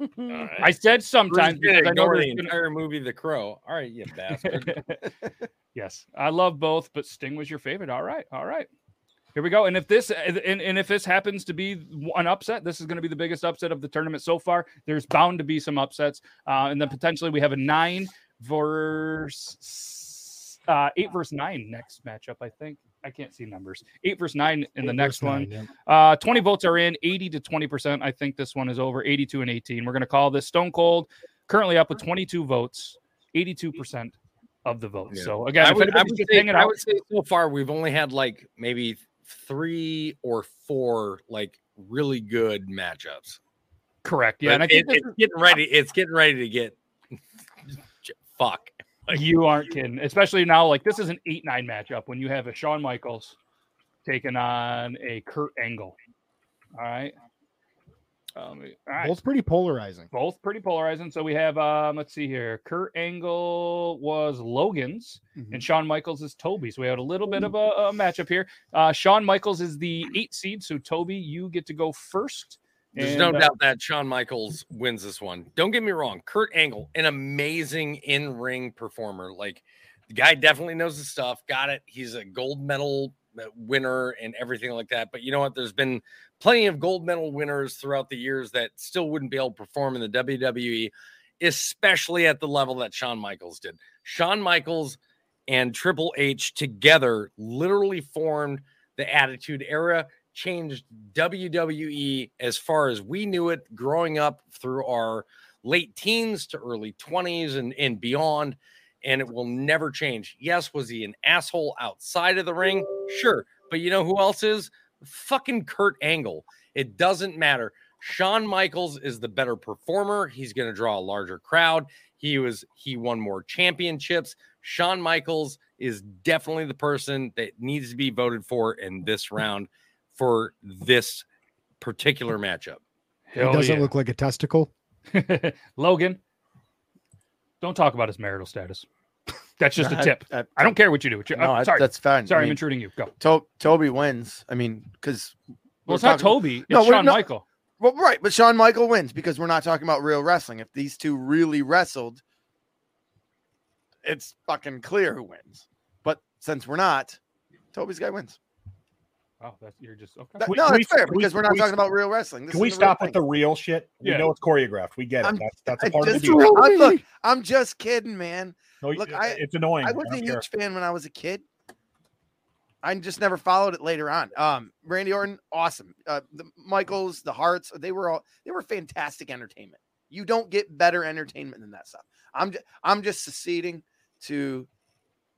All right. I said sometimes did because I know ignore there's the gonna- entire movie, The Crow. All right, you bastard. yes, I love both, but Sting was your favorite. All right, all right. Here we go. And if this and, and if this happens to be an upset, this is going to be the biggest upset of the tournament so far. There's bound to be some upsets, uh, and then potentially we have a nine versus uh, eight versus nine next matchup. I think I can't see numbers. Eight versus nine in the next versus one. nine, yeah. Uh, 20 votes are in, 80 to 20%. I think this one is over, 82 and 18. We're going to call this Stone Cold, currently up with 22 votes, 82% of the votes. Yeah. So, again, I if would, I, would say, hanging I out, would say so far we've only had like maybe three or four like really good matchups. correct. Yeah. But And I it- this it's getting ready. It's getting ready to get fuck. you aren't kidding, especially now. Like, this is an 8 9 matchup when you have a Shawn Michaels taking on a Kurt Angle. All right. Um, all right. Both pretty polarizing. both pretty polarizing. So we have um, let's see here. Kurt Angle was Logan's, Mhm. and Shawn Michaels is Toby. So we had a little bit of a, a matchup here. Uh, Shawn Michaels is the eight seed, so Toby, you get to go first. There's And, no uh, doubt that Shawn Michaels wins this one. Don't get me wrong. Kurt Angle, an amazing in ring performer. Like the guy definitely knows his stuff. Got it. He's a gold medal winner and everything like that. But you know what? There's been plenty of gold medal winners throughout the years that still wouldn't be able to perform in the WWE, especially at the level that Shawn Michaels did. Shawn Michaels and Triple H together literally formed the Attitude Era changed WWE as far as we knew it growing up through our late teens to early 20s and, and beyond. And it will never change. Yes, was he an asshole outside of the ring? Sure. But you know who else is? Fucking Kurt Angle. It doesn't matter. Shawn Michaels is the better performer. He's going to draw a larger crowd. He was he won more championships. Shawn Michaels is definitely the person that needs to be voted for in this round for this particular matchup. He hell doesn't yeah. look like a testicle. Logan. Don't talk about his marital status. That's just a tip. I- I don't care what you do. no, oh, I- sorry, that's fine. sorry, I I'm mean, intruding you. Go. To- Toby wins. I mean, because Well, it's not Toby. It's No, Shawn not- Michael. Well, right, but Shawn Michael wins because we're not talking about real wrestling. If these two really wrestled, it's fucking clear who wins. But since we're not, Toby's guy wins. Oh, that's you're just okay. That- we- no, can that's we- fair we- because we're not we talking about real wrestling. This Can we is a real stop with the real shit? We Yeah. know it's choreographed. We get it. I'm- That's that's a I part of the just- deal. I'm- look, I'm just kidding, man. No, look, it- I- it's annoying. I I was a don't care. huge fan when I was a kid. I just never followed it later on. Um, Randy Orton, awesome. Uh, the Michaels, the Harts, they were all they were fantastic entertainment. You don't get better entertainment than that stuff. I'm just I'm just seceding to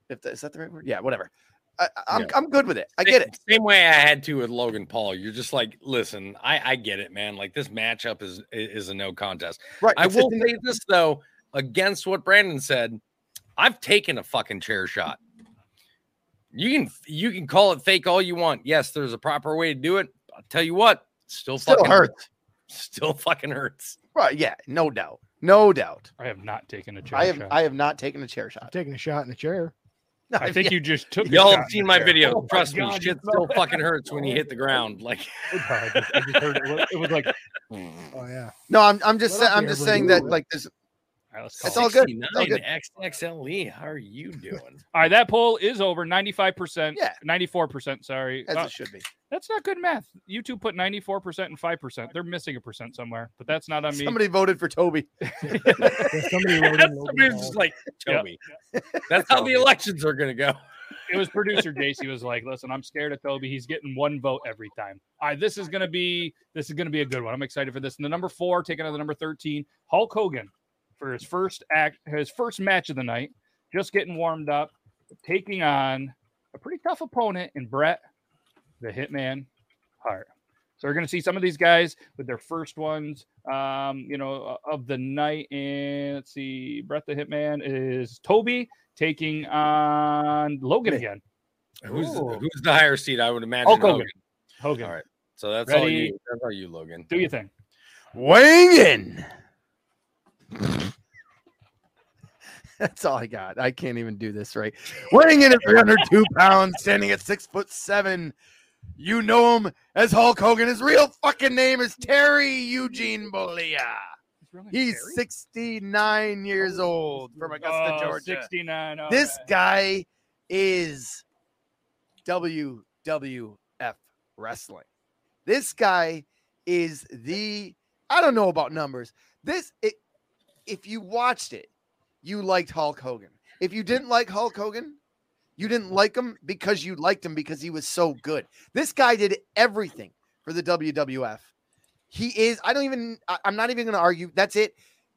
if is that the right word? Yeah, whatever. I, I'm Yeah. I'm good with it. I get it. Same way I had to with Logan Paul. You're just like, listen, I, I get it, man. Like this matchup is is a no contest. Right. I it's will just- say this though, against what Brandon said, I've taken a fucking chair shot. You can you can call it fake all you want. Yes, there's a proper way to do it. I'll tell you what, still, still fucking hurts. Still fucking hurts. Right. Yeah. No doubt. No doubt. I have not taken a chair I have shot. I have not taken a chair I'm shot. taking a shot in a chair. No, I think yeah, you just took. Y'all have seen my chair. video. Oh my Trust me, shit still fucking hurts when you hit the ground. Like I just, I just heard it. It was, like, Oh yeah. no, I'm I'm just What sa- I'm just saying that like this right, let's call It's it. all good. It's all good. XXLE. How are you doing? All right, that poll is over. Ninety-five percent. Yeah. Ninety-four percent. Sorry, as Uh, it should be. that's not good math. You two put ninety-four percent and five percent. They're missing a percent somewhere, but that's not on me. Somebody voted for Toby. Somebody voted in That's Logan somebody's just like Yep. Toby. That's how the elections are gonna go. it was producer Jace. He was like, "Listen, I'm scared of Toby. He's getting one vote every time. All right, this is gonna be this is gonna be a good one. I'm excited for this. And the number four, taking on the number thirteen, Hulk Hogan, for his first act, his first match of the night, just getting warmed up, taking on a pretty tough opponent in Bret, the Hitman Hart. So we're gonna see some of these guys with their first ones, um, you know, of the night. And let's see, Bret the Hitman is Toby taking on Logan Me. again. Who's Ooh. who's the higher seed? I would imagine. Hulk Hogan. Hogan. Hogan, All right. So that's all you. That's all you, Logan. do you think? Weighing in. That's all I got. I can't even do this right. Weighing in at 302 pounds, standing at six foot seven. You know him as Hulk Hogan. His real fucking name is Terry Eugene Bollea. He's Terry? 69 years oh, old from Augusta, Oh, Georgia. 69. all This right. guy is WWF wrestling. This guy is the I don't know about numbers. This it, if you watched it, you liked Hulk Hogan. If you didn't like Hulk Hogan, you didn't like him because you liked him because he was so good. This guy did everything for the WWF. He is I don't even I, I'm not even going to argue. That's it.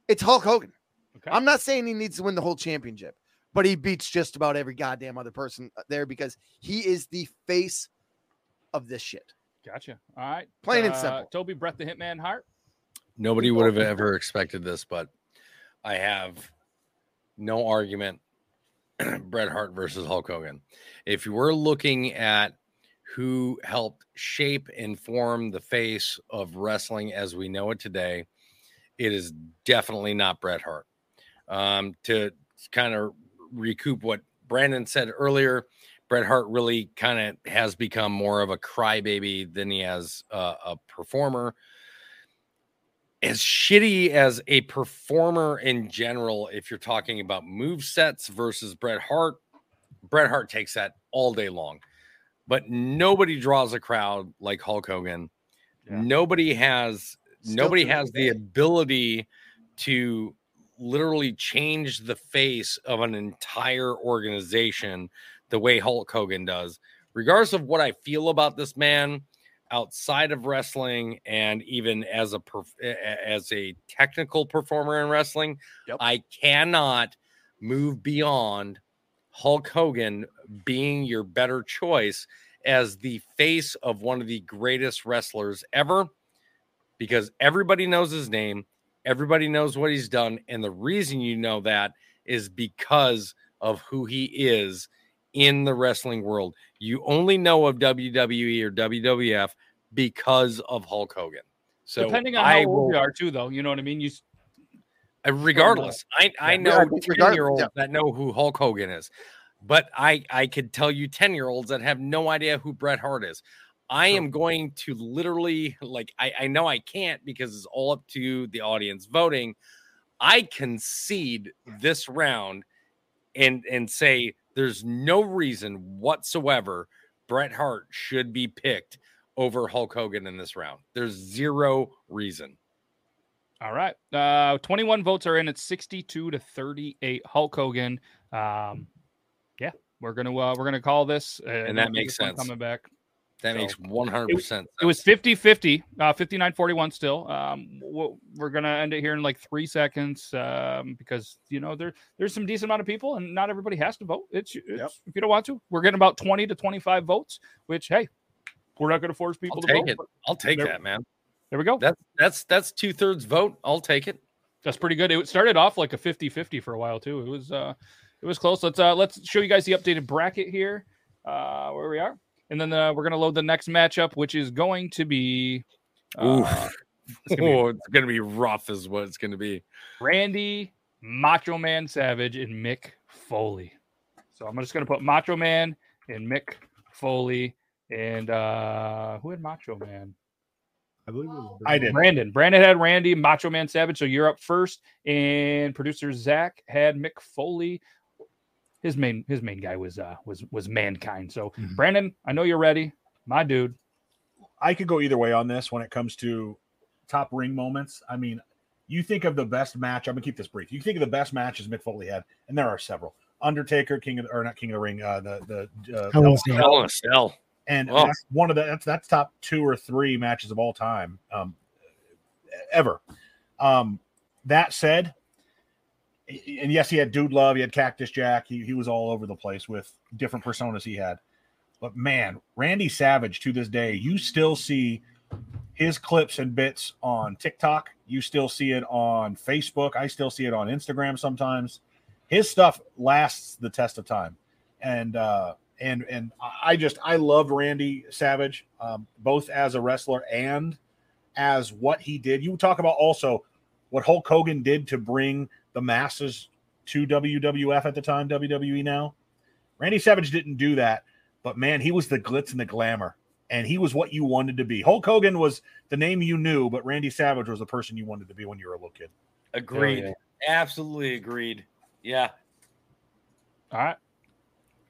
It's Hulk Hogan. Okay. I'm not saying he needs to win the whole championship, but he beats just about every goddamn other person uh, there because he is the face of this shit. Gotcha. All right. Plain and Uh, simple. Toby Bret the Hitman Hart. Nobody would have ever expected this, but I have no argument. Bret Hart versus Hulk Hogan. If you were looking at who helped shape and form the face of wrestling as we know it today, it is definitely not Bret Hart. Um, to kind of recoup what Brandon said earlier, Bret Hart really kind of has become more of a crybaby than he has uh, a performer as shitty as a performer in general, if you're talking about move sets versus Bret Hart, Bret Hart takes that all day long. But nobody draws a crowd like Hulk Hogan. Yeah. Nobody has Still nobody has the ability to literally change the face of an entire organization the way Hulk Hogan does. Regardless of what I feel about this man, outside of wrestling and even as a perf- as a technical performer in wrestling Yep. i cannot move beyond hulk hogan being your better choice as the face of one of the greatest wrestlers ever because everybody knows his name everybody knows what he's done and the reason you know that is because of who he is in the wrestling world. You only know of WWE or WWF because of Hulk Hogan. So Depending on I how old will, you are, too, though. You know what I mean? You s- uh, regardless, I, I know 10 year olds yeah. that know who Hulk Hogan is, but I, I could tell you 10 year olds that have no idea who Bret Hart is. I am going to literally, like, I, I know I can't because it's all up to the audience voting. I concede this round and and say there's no reason whatsoever Bret Hart should be picked over Hulk Hogan in this round. There's zero reason. All right. Uh, 21 votes are in. It's 62 to 38. Hulk Hogan. Um, yeah, we're gonna uh, we're gonna call this, uh, And that makes sense. Coming back. That So, makes 100% sense. It was 50 50, uh, 59 41 still. Um, we'll- we're going to end it here in like three seconds um, because, you know, there there's some decent amount of people and not everybody has to vote. It's, it's if you don't want to, we're getting about 20 to 25 votes, which, hey, we're not going to force people I'll to take vote. it. I'll take There- that, man. There we go. That's that's that's two thirds vote. I'll take it. That's pretty good. It started off like a 50-50 for a while too. It was uh it was close. Let's uh let's show you guys the updated bracket here. Uh where we are. And then uh, we're gonna load the next matchup, which is going to be uh, it's gonna be Oh, it's gonna be rough, is what it's gonna be. Randy, Macho Man Savage, and Mick Foley. So I'm just gonna put Macho Man and Mick Foley and uh who had Macho Man? I believe it was I did. Brandon. Brandon had Randy, Macho Man Savage. So you're up first. And producer Zac had Mick Foley. His main his main guy was uh was was mankind. So Mhm. Brandon, I know you're ready. My dude. I could go either way on this when it comes to top ring moments. I mean, you think of the best match. I'm gonna keep this brief. You think of the best matches Mick Foley had, and there are several. Undertaker, King of the, or not King of the Ring, uh, the the uh, Hell in. Hell in a cell. and Oh. that's one of the that's that's top two or three matches of all time, um, ever. Um, that said, and yes, he had Dude Love, he had Cactus Jack, he, he was all over the place with different personas he had. But man, Randy Savage to this day, you still see his clips and bits on TikTok. You still see it on Facebook. I still see it on Instagram sometimes. His stuff lasts the test of time. And uh and and I just I love Randy Savage, um, both as a wrestler and as what he did. You talk about also what Hulk Hogan did to bring the masses to WWF at the time, WWE now. Randy Savage didn't do that, but man, he was the glitz and the glamour. and he was what you wanted to be. Hulk Hogan was the name you knew, but Randy Savage was the person you wanted to be when you were a little kid. Agreed. yeah. Absolutely agreed. Yeah. All right.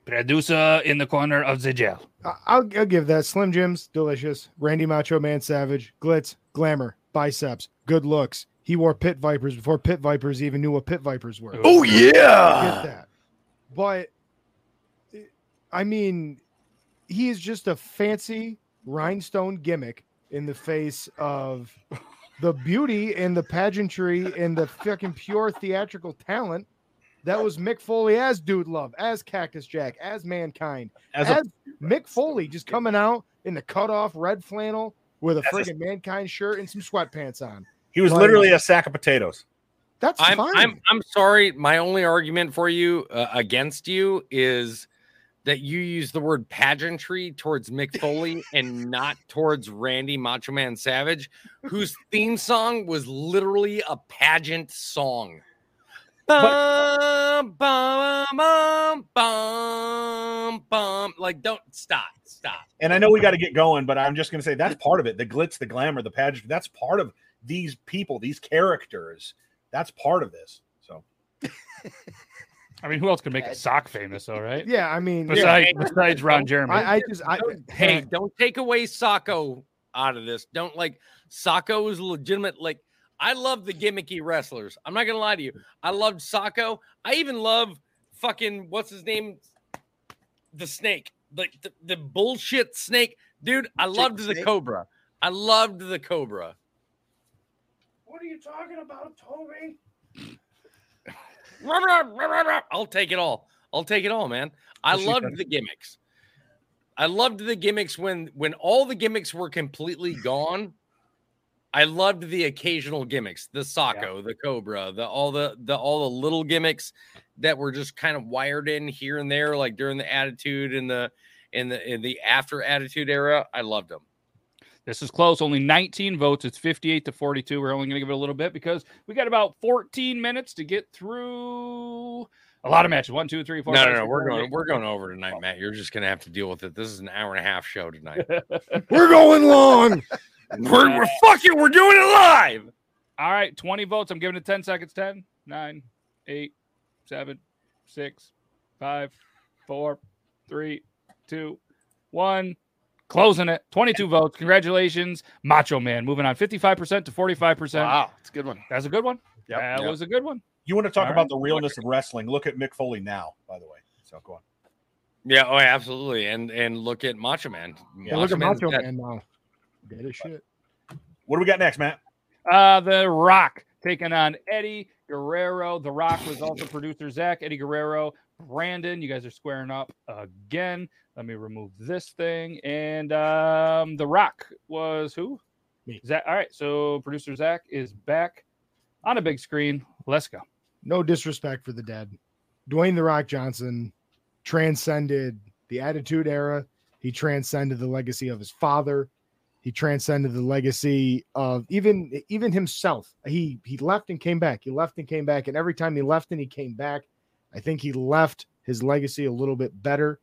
Producer in the corner of the jail. I- I'll, I'll give that. Slim Jim's delicious. Randy Macho Man Savage, glitz, glamour, biceps, good looks. He wore pit vipers before pit vipers even knew what pit vipers were. Oh get yeah. that. But I mean, he is just a fancy rhinestone gimmick in the face of the beauty and the pageantry and the fucking pure theatrical talent that was Mick Foley as Dude Love, as Cactus Jack, as Mankind, As as, a Mick Foley just coming out in the cutoff red flannel with a As a- friggin' Mankind shirt and some sweatpants on. He was Like- literally a sack of potatoes. That's I'm fine. I'm I'm sorry. My only argument for you uh, against you is that you use the word pageantry towards Mick Foley and not towards Randy Macho Man Savage, whose theme song was literally a pageant song. Bum, bum, bum, bum, bum. Like, don't stop, stop. And I know we got to get going, but I'm just going to say that's part of it. The glitz, the glamour, the pageant. That's part of these people, these characters. That's part of this. So I mean, who else could make a sock famous, all right? yeah, I mean, yeah, Besides, besides Ron Jeremy. I, I just I hey, don't take away Socko out of this. Don't like Socko is legitimate. Like I love the gimmicky wrestlers. I'm not gonna lie to you. I loved Socko. I even love fucking what's his name, the snake, like the, the bullshit snake, dude. I loved the the Snake? Cobra. I loved the Cobra. What are you talking about, Toby? I'll take it all. I'll take it all, man. I Well, loved the gimmicks. I loved the gimmicks when when all the gimmicks were completely gone. I loved the occasional gimmicks, the Socko, the Cobra, the all the the all the little gimmicks that were just kind of wired in here and there, like during the Attitude and the in the in the after Attitude era. I loved them. This is close. Only 19 votes. It's 58 to 42. We're only going to give it a little bit because we got about 14 minutes to get through a lot of matches. One, two, three, four. No, no, no. six, We're going eight. we're going over tonight, Matt. You're just gonna have to deal with it. This is an hour and a half show tonight. We're going long. we're, we're fuck it, we're doing it live. All right, 20 votes. I'm giving it 10 seconds. 10, 9, 8, 7, 6, 5, 4, 3, 2, 1. Closing it. 22 votes. Congratulations, Macho Man. Moving on 55% to 45%. Wow, it's a good one. That's a good one. Yep. That Yep. was a good one. you want to talk All about right. the realness of wrestling? Look at Mick Foley now, by the way. So go on. Yeah, oh, absolutely. And and look at Macho Man. Yeah, Look at Man's Macho got- Man now. Dead as shit. What do we got next, Matt? Uh, The Rock taking on Eddie Guerrero. The Rock was also producer Zac, Eddie Guerrero, Brandon. You guys are squaring up again. Let me remove this thing. And um, The Rock was who? Me. Zac. All right. So producer Zac is back on a big screen. Let's go. No disrespect for the dead. Dwayne the Rock Johnson transcended the Attitude Era. He transcended the legacy of his father. He transcended the legacy of even even himself. He he left and came back. He left and came back, and every time he left and he came back, I think he left his legacy a little bit better.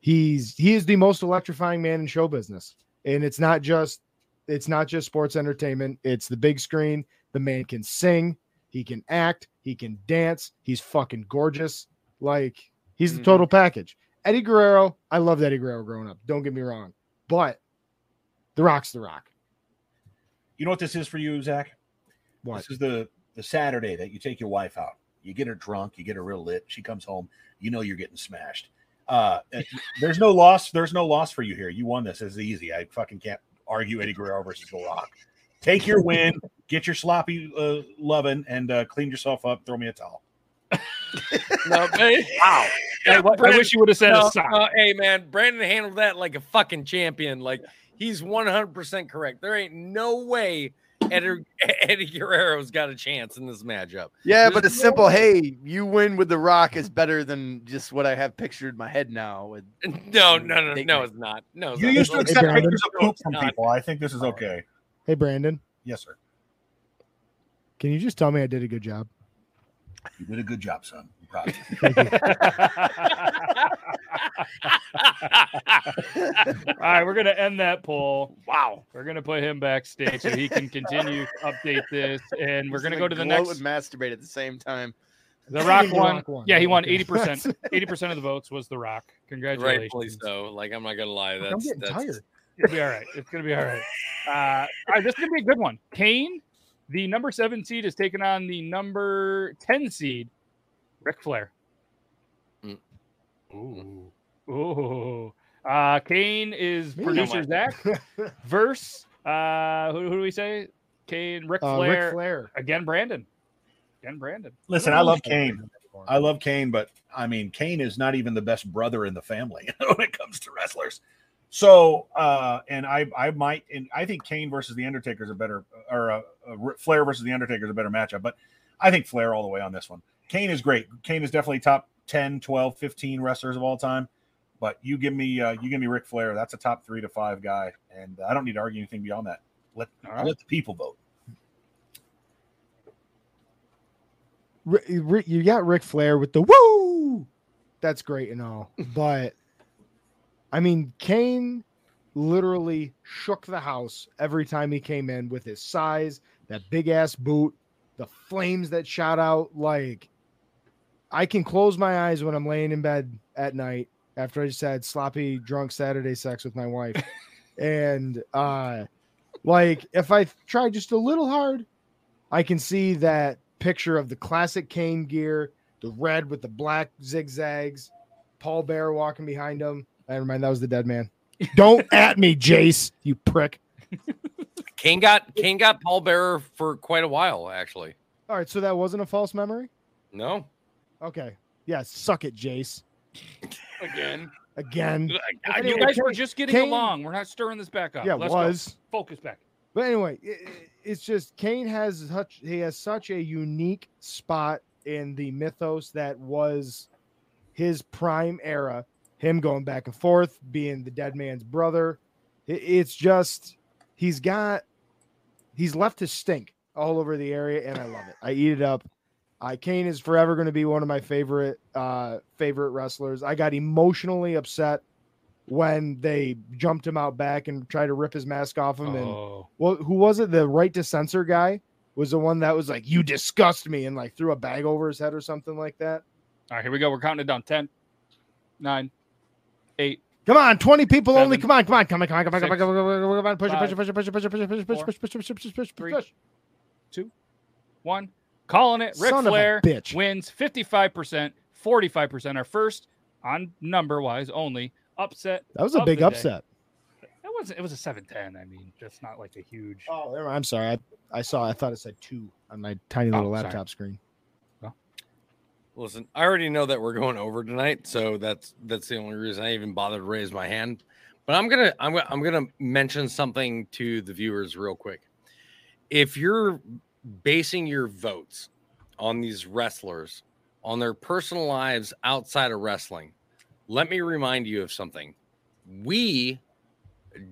He's he is the most electrifying man in show business, and it's not just it's not just sports entertainment. It's the big screen. The man can sing. He can act. He can dance. He's fucking gorgeous. Like he's the Mhm. total package. Eddie Guerrero. I loved Eddie Guerrero growing up. Don't get me wrong, but the Rock's the Rock. You know what this is for you, Zac? What? This is the the Saturday that you take your wife out. You get her drunk, you get her real lit. She comes home, you know you're getting smashed. Uh, uh, there's no loss. There's no loss for you here. You won this. It's easy. I fucking can't argue Eddie Guerrero versus The Rock. Take your win, get your sloppy uh, loving, and uh, clean yourself up. Throw me a towel. No, hey, Wow. I, I wish you would have said no, a sock. no, hey man, Brandon handled that like a fucking champion. Like he's 100% correct. There ain't no way Eddie, Eddie Guerrero's got a chance in this matchup. Yeah, There's but a no simple way. hey, you win with the Rock is better than just what I have pictured in my head now. With No, no, no, Take no, it's not. No, it's You not. used to accept Brandon. pictures of poop from people. I think this is okay. Hey Brandon, Yes, sir. can you just tell me I did a good job? You did a good job, son. I'm you. All right, we're gonna end that poll. Wow, we're gonna put him backstage so he can continue update this, and we're Just gonna like go to the next and masturbate at the same time. the Rock won. Rock. Yeah, he won eighty percent. Eighty percent of the votes was the Rock. Congratulations. Rightfully so. Like I'm not gonna lie, that's I'm getting that's tired. It'll be all right. It's gonna be all right. Uh, all right, this is gonna be a good one. Kane, the number seven seed, is taking on the number ten seed, Ric Flair. Mm. Ooh, ooh. Uh, Kane is Me? producer No, Zac verse. Uh, who, who do we say? Kane, Ric Uh, Flair, Ric Flair. again. Brandon, again. Brandon. Listen, I love Kane. I love Kane, but I mean, Kane is not even the best brother in the family when it comes to wrestlers. So, uh, and I, I might, and I think Kane versus the Undertaker is a better, or uh, uh, Flair versus the Undertaker is a better matchup, but I think Flair all the way on this one. Kane is great. Kane is definitely top 10, 12, 15 wrestlers of all time. But you give me, uh, you give me Ric Flair. That's a top three to five guy, and I don't need to argue anything beyond that. Let All right. let the people vote. Ri- Ri- you got Ric Flair with the woo. That's great and all, but I mean, Kane literally shook the house every time he came in with his size, that big ass boot, the flames that shot out. Like, I can close my eyes when I'm laying in bed at night after I just had sloppy, drunk Saturday sex with my wife, and uh, like if I try just a little hard, I can see that picture of the classic Kane gear, the red with the black zigzags, Paul Bearer walking behind him. Never mind, that was the dead man. Don't at me, Jace, you prick. Kane got Kane got Paul Bearer for quite a while, actually. All right, so that wasn't a false memory? No. Okay. Yeah, suck it, Jace. Again. Again. I- you Anyway, guys were Kane- just getting Kane- along. We're not stirring this back up. Yeah, Let's go. was. Focus back. But anyway, i- i- it's just Kane has such he has such a unique spot in the mythos that was his prime era. Him going back and forth, being the dead man's brother. I- It's just he's got he's left his stink all over the area, and I love it. I eat it up. Uh, Kane is forever going to be one of my favorite uh, favorite wrestlers. I got emotionally upset when they jumped him out back and tried to rip his mask off him and Oh, well, who was it? The right to censor guy was the one that was like, "You disgust me," and like threw a bag over his head or something like that. all right. Here we go. We're counting it down. 10, 9, 8, Come on, twenty people only. Seven, Come on, come on, come on, come on, come on, come on, six, come on, come on, come on, push it, push it, five, push it, push it, push it, push it, push it, push four, it, push it, push it, push it, push it, three, push. one. Calling it. Ric Son Flair bitch. wins 55%, 45%. Our first on number wise only upset. That was a big the day. upset. It was it was a 7-10. I mean, that's not like a huge. Oh, never mind. I'm sorry. I, I saw. I thought it said two on my tiny little Oh, sorry. laptop screen. Listen, I already know that we're going over tonight, so that's that's the only reason I even bothered to raise my hand. But I'm gonna I'm gonna I'm gonna mention something to the viewers real quick. If you're basing your votes on these wrestlers on their personal lives outside of wrestling, let me remind you of something. We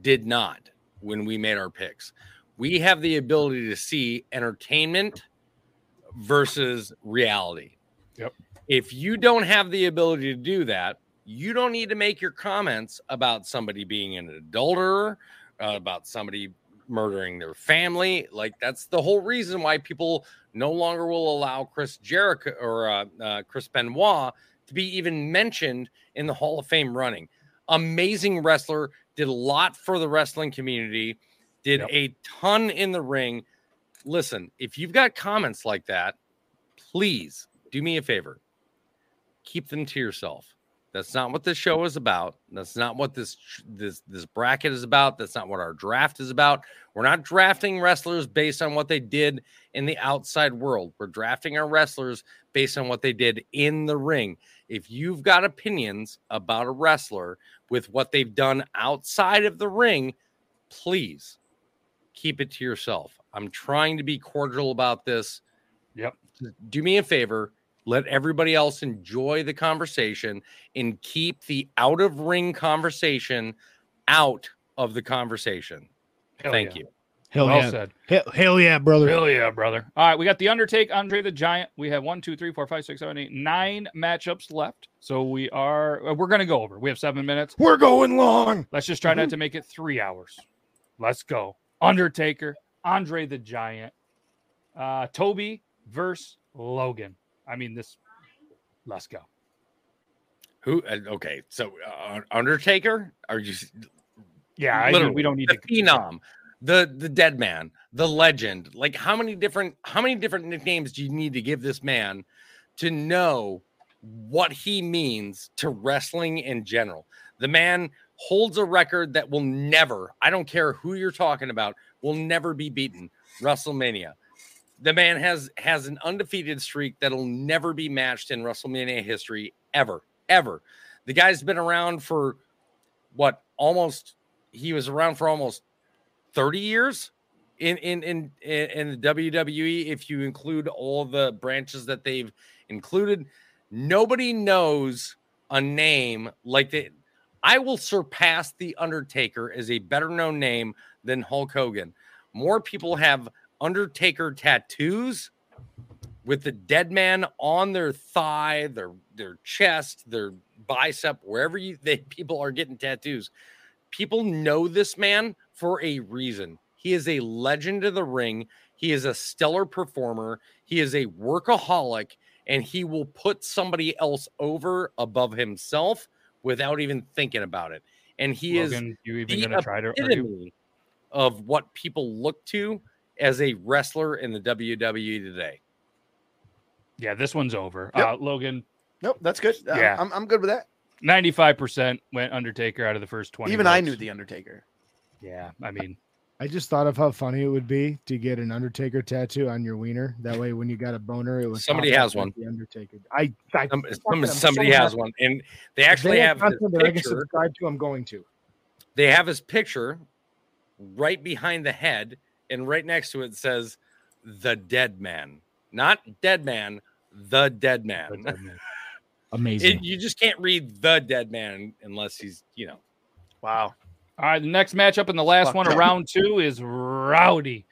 did not when we made our picks. We have the ability to see entertainment versus reality Yep. if you don't have the ability to do that, you don't need to make your comments about somebody being an adulterer, uh, about somebody murdering their family. Like that's the whole reason why people no longer will allow Chris Jericho or uh, uh, Chris Benoit to be even mentioned in the Hall of Fame running. Amazing wrestler, did a lot for the wrestling community, did Yep. a ton in the ring. Listen, if you've got comments like that, please do me a favor keep them to yourself. That's not what this show is about. That's not what this this this bracket is about. That's not what our draft is about. We're not drafting wrestlers based on what they did in the outside world. We're drafting our wrestlers based on what they did in the ring. If you've got opinions about a wrestler with what they've done outside of the ring, please keep it to yourself. I'm trying to be cordial about this. Yep. Do me a favor, let everybody else enjoy the conversation and keep the out of ring conversation out of the conversation. Hell Thank yeah. you. Hell well yeah. said. Hell, hell yeah, brother. Hell yeah, brother. All right, we got the Undertake, Andre the Giant. We have one, two, three, four, five, six, seven, eight, nine matchups left. So we are uh, we're gonna go over. We have seven minutes. We're going long. Let's just try not to make it three hours. Let's go. Undertaker, Andre the Giant, uh, Toby versus Logan. I mean, this. Let's go. Who? Okay, so uh, Undertaker? Are you Yeah, I we don't need the to. phenom, the the dead man, the legend? Like how many different how many different nicknames do you need to give this man to know what he means to wrestling in general? The man holds a record that will never, I don't care who you're talking about, will never be beaten. WrestleMania. The man has has an undefeated streak that'll never be matched in WrestleMania history ever, ever. The guy's been around for what almost he was around for almost 30 years in in in in, the WWE if you include all the branches that they've included. Nobody knows a name like that. I will surpass the Undertaker as a better known name than Hulk Hogan. More people have Undertaker tattoos with the dead man on their thigh, their their chest, their bicep, wherever you they people are getting tattoos. People know this man for a reason. He is a legend of the ring. He is a stellar performer. He is a workaholic, and he will put somebody else over above himself without even thinking about it. And he is you even the gonna try to argue? of what people look to as a wrestler in the WWE today. Yeah, this one's over. Yep. Uh, Logan, Nope, that's good. Uh, Yeah. I'm, I'm good with that. ninety-five percent went Undertaker out of the first twenty. Even I knew the Undertaker. Yeah, I mean, I just thought of how funny it would be to get an Undertaker tattoo on your wiener. That way, when you got a boner, it was Somebody has one. The Undertaker. I, I Some, fucking- some- I'm somebody has happy. one, and they actually they have his content that I can subscribe to. I'm going to. They have his picture right behind the head, and right next to it says "the dead man," not dead man, the dead man. Amazing. It, you just can't read the dead man unless he's, you know. Wow. All right, the next matchup in the last Fuck one of yeah. round two is Rowdy.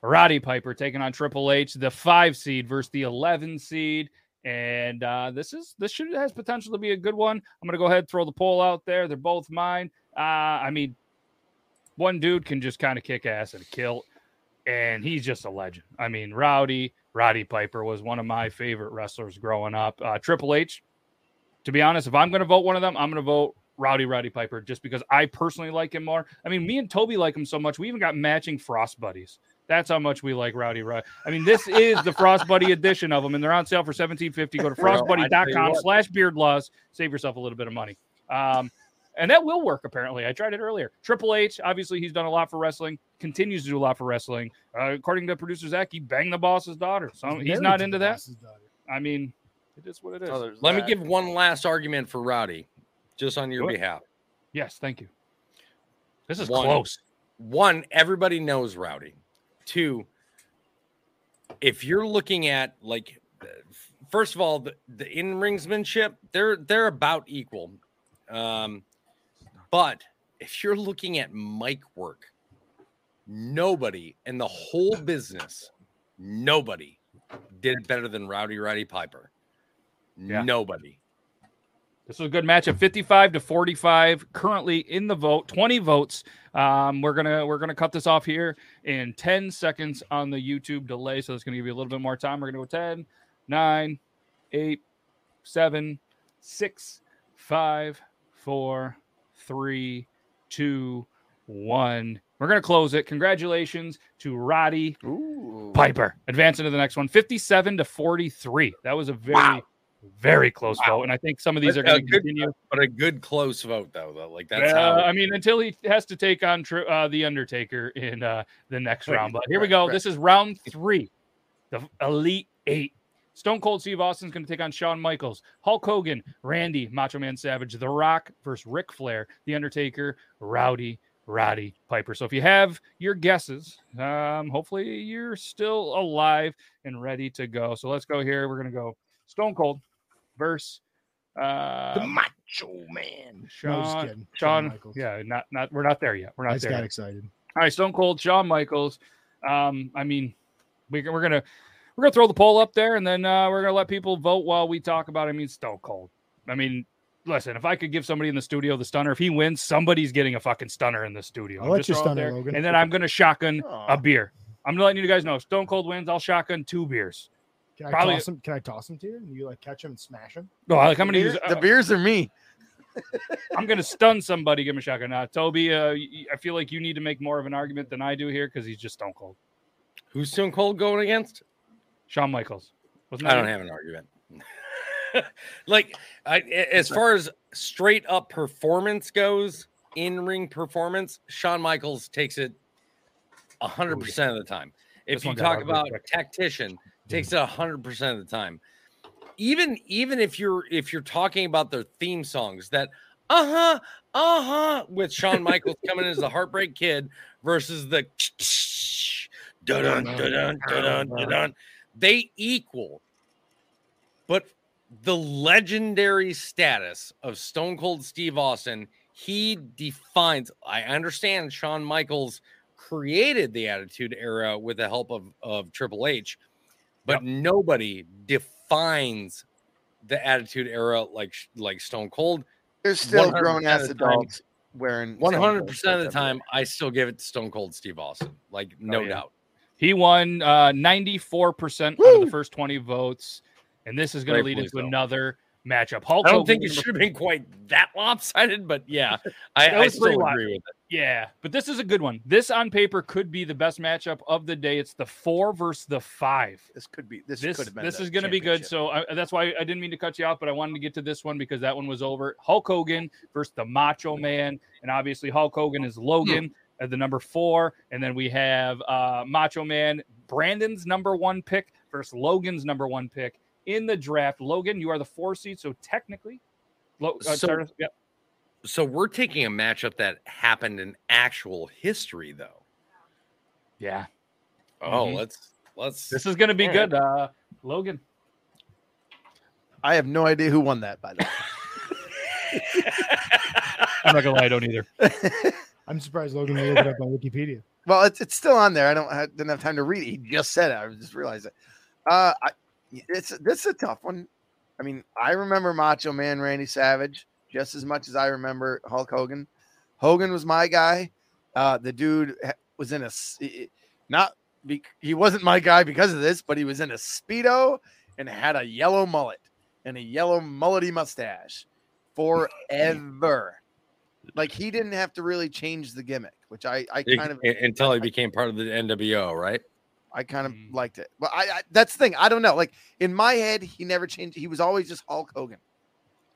Roddy Piper taking on Triple H, the five seed versus the 11 seed. And uh, this is this should has potential to be a good one. I'm gonna go ahead and throw the poll out there. They're both mine. Uh, I mean, one dude can just kind of kick ass and kill, and he's just a legend. I mean, Rowdy Roddy Piper was one of my favorite wrestlers growing up. Uh, Triple H, to be honest, if I'm going to vote one of them, I'm going to vote Rowdy Roddy Piper just because I personally like him more. I mean, me and Toby like him so much. We even got matching Frost buddies. That's how much we like Rowdy Roddy. I mean, this is the Frost Buddy edition of them, and they're on sale for 1750 Go to Well, I tell you frostbuddy.com slash beard laws. Save yourself a little bit of money. Um, and that will work, apparently. I tried it earlier. Triple H, obviously, he's done a lot for wrestling, continues to do a lot for wrestling. Uh, according to producer Zac, he banged the boss's daughter. So he's married not into that. I mean, it is what it is. Oh, there's Let me give one last argument for Rowdy, just on your Do behalf. Yes, thank you. This is One. close. One, everybody knows Rowdy. Two, if you're looking at like, first of all, the, the in ringsmanship, they're they're about equal. Um, but if you're looking at mic work, nobody in the whole business, nobody did it better than Rowdy Roddy Piper. Yeah. Nobody. This is a good matchup, 55 to 45. Currently in the vote, 20 votes. Um, we're gonna we're gonna cut this off here in 10 seconds on the YouTube delay. So it's gonna give you a little bit more time. We're gonna go 10, 9, 8, 7, 6, 5, 4, 3, 2, 1. We're gonna close it. Congratulations to Roddy Ooh. Piper. Advance into the next one, 57 to 43. That was a very, very close vote. And I think some of these are But going to continue. But a good close vote though, though. Like that's Uh, how I mean, until he has to take on uh, the Undertaker in uh, the next Right, round. But here we go. right. This is round three, the Elite Eight. Stone Cold Steve Austin's going to take on Shawn Michaels, Hulk Hogan, Randy, Macho Man Savage, The Rock versus Ric Flair, The Undertaker, Rowdy, Roddy Piper. So if you have your guesses, um, hopefully you're still alive and ready to go. So let's go here. We're going to go Stone Cold versus uh, the Macho Man. No, Shawn. Shawn, yeah, not not we're not there yet. We're not just there. got yet. excited. All right, Stone Cold, Shawn Michaels. Um, I mean, we, we're gonna we're gonna throw the poll up there, and then uh, we're gonna let people vote while we talk about. It. I mean, Stone Cold. I mean, listen, if I could give somebody in the studio the stunner, if he wins, somebody's getting a fucking stunner in the studio. I'll let Just you stunner, there, Logan. And then I'm gonna shotgun Aw. a beer. I'm letting you guys know. If Stone Cold wins, I'll shotgun two beers. Can I Probably- toss him? Can I toss him to you? And you like catch him and smash him? No, like I'm gonna Beer- use. the uh, beers are me. I'm gonna stun somebody. Give him a shotgun. Uh, Toby, uh, y- I feel like you need to make more of an argument than I do here because he's just Stone Cold. Who's Stone Cold going against? Shawn Michaels. Wasn't I don't it? have an argument. like, I, as far as straight up performance goes, in ring performance, Shawn Michaels takes it hundred percent of the time. If you talk about quick. tactician, takes it hundred percent of the time. Even even if you're if you're talking about their theme songs, that uh huh uh huh with Shawn Michaels coming in as the Heartbreak Kid versus the dun dun dun dun dun dun, they equal. But the legendary status of Stone Cold Steve Austin, he defines. I understand Shawn Michaels created the Attitude Era with the help of, of Triple H, but nobody defines the Attitude Era like like Stone Cold. There's still 100% grown ass of the time. adults wearing 100 percent of the shirts time, I still give it to Stone Cold Steve Austin. Like no yeah. doubt. He won uh, 94% out of the first 20 votes. And this is going to lead into so. another matchup. Hulk I don't Hogan think it should have been quite that lopsided, but yeah, I, I still wide. agree with it. Yeah, but this is a good one. This on paper could be the best matchup of the day. It's the four versus the five. This could be this, This could have been this is going to be good. So I, that's why I didn't mean to cut you off, but I wanted to get to this one because that one was over. Hulk Hogan versus the Macho Man, and obviously Hulk Hogan is Logan at the number four, and then we have uh, Macho Man Brandon's number one pick versus Logan's number one pick in the draft. Logan, you are the four seed, so technically, uh, So- start us- yep. So we're taking a matchup that happened in actual history, though. yeah, Oh, Mhm. let's let's. this is going to be All good. Uh, Logan, I have no idea who won that by the way. I'm not gonna lie, I don't either. I'm surprised Logan will look it up on Wikipedia. well, it's it's still on there. I don't I didn't have time to read it. He just said it. I just realized it. Uh, I, it's this is a tough one. I mean, I remember Macho Man Randy Savage just as much as I remember Hulk Hogan. Hogan was my guy. Uh, the dude was in a not be, he wasn't my guy because of this, but he was in a speedo and had a yellow mullet and a yellow mullety mustache forever. like he didn't have to really change the gimmick, which I I kind of until he became part of the NWO, right? I kind of Mm. liked it. But I, I that's the thing. I don't know. Like in my head, he never changed. He was always just Hulk Hogan.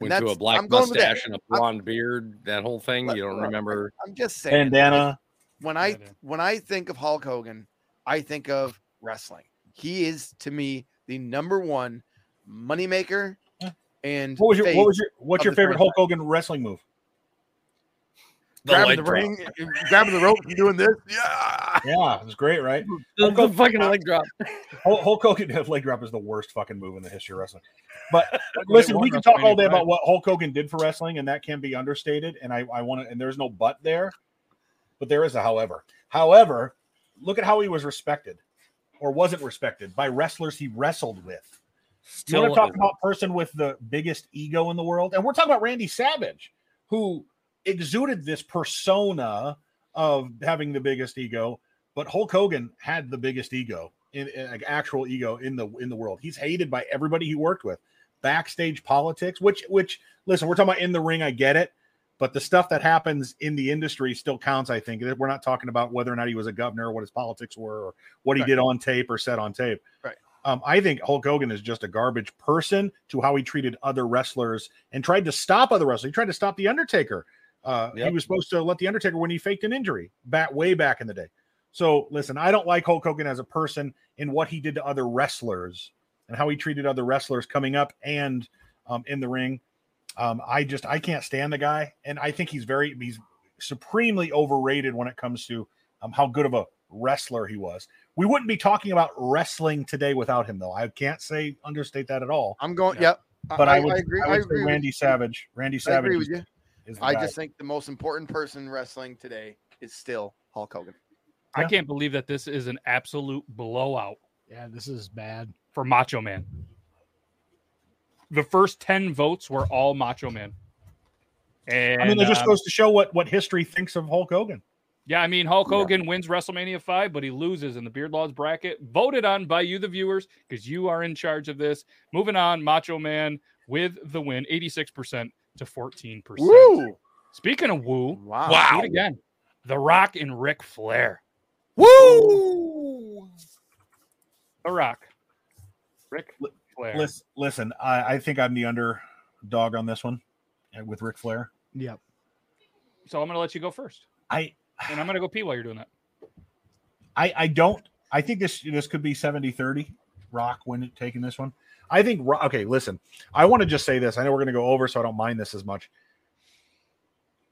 And Went to a black I'm going with that. mustache and a blonde beard. That whole thing. But- You don't remember? I'm just saying. Bandana. When I Yeah, yeah. when I think of Hulk Hogan, I think of wrestling. He is to me the number one moneymaker. And What was your what was your what's your favorite Hulk. Hogan wrestling move? The grabbing the ring, eh, grabbing the rope and doing this? Yeah. Yeah, it was great, right? The, the fucking leg drop. Hulk, Hulk Hogan leg drop is the worst fucking move in the history of wrestling. But listen, we can talk all day about what Hulk Hogan did for wrestling, and that can be understated. And I, I want to, and there's no but there, but there is a however. However, look at how he was respected, or wasn't respected by wrestlers he wrestled with. You want to talk about person with the biggest ego in the world, and we're talking about Randy Savage, who exuded this persona of having the biggest ego. But Hulk Hogan had the biggest ego, in, in like actual ego in the in the world. He's hated by everybody he worked with. Backstage politics, which which listen, we're talking about in the ring. I get it, but the stuff that happens in the industry still counts. I think we're not talking about whether or not he was a governor, or what his politics were, or what he Right. did on tape or said on tape. Right. Um, I think Hulk Hogan is just a garbage person to how he treated other wrestlers and tried to stop other wrestlers. He tried to stop the Undertaker. Uh, He was supposed to let the Undertaker when he faked an injury back way back in the day. So listen, I don't like Hulk Hogan as a person in what he did to other wrestlers and how he treated other wrestlers coming up and um, in the ring. Um, I just I can't stand the guy, and I think he's very he's supremely overrated when it comes to um, how good of a wrestler he was. We wouldn't be talking about wrestling today without him, though. I can't say understate that at all. I'm going. Yeah. Yep. But I, would, I agree. I I, would say agree. with Randy you. Savage. Randy I Savage. Agree is- with you. is the I guy. just think the most important person in wrestling today is still Hulk Hogan. I can't believe that this is an absolute blowout Yeah, this is bad. for Macho Man. The first 10 votes were all Macho Man. And I mean, it just um, goes to show what what history thinks of Hulk Hogan. Yeah, I mean, Hulk Yeah. Hogan wins WrestleMania 5, but he loses in the Beard Laws bracket, voted on by you, the viewers, because you are in charge of this. Moving on, Macho Man with the win, 86% to 14%. Woo! Speaking of woo, Wow. do it again. The Rock and Ric Flair. Woo! The Rock. Ric Li- Flair. Listen, listen I, I think I'm the underdog on this one uh, with Ric Flair. Yep. So I'm going to let you go first. I And I'm going to go pee while you're doing that. I I don't I think this this could be 70-30 Rock when taking this one. I think okay, listen. I want to just say this. I know we're going to go over so I don't mind this as much.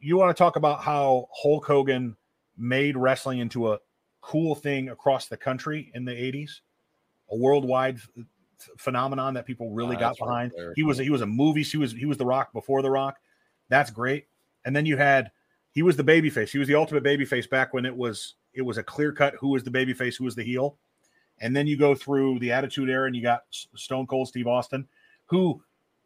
You want to talk about how Hulk Hogan made wrestling into a cool thing across the country in the 80s? A worldwide f- phenomenon that people really Uh, got that's right behind. He was he was a movie. He was he was the Rock before the Rock. That's great. And then you had he was the baby face. He was the ultimate baby face back when it was it was a clear cut who was the baby face, who was the heel. And then you go through the Attitude Era, and you got Stone Cold Steve Austin, who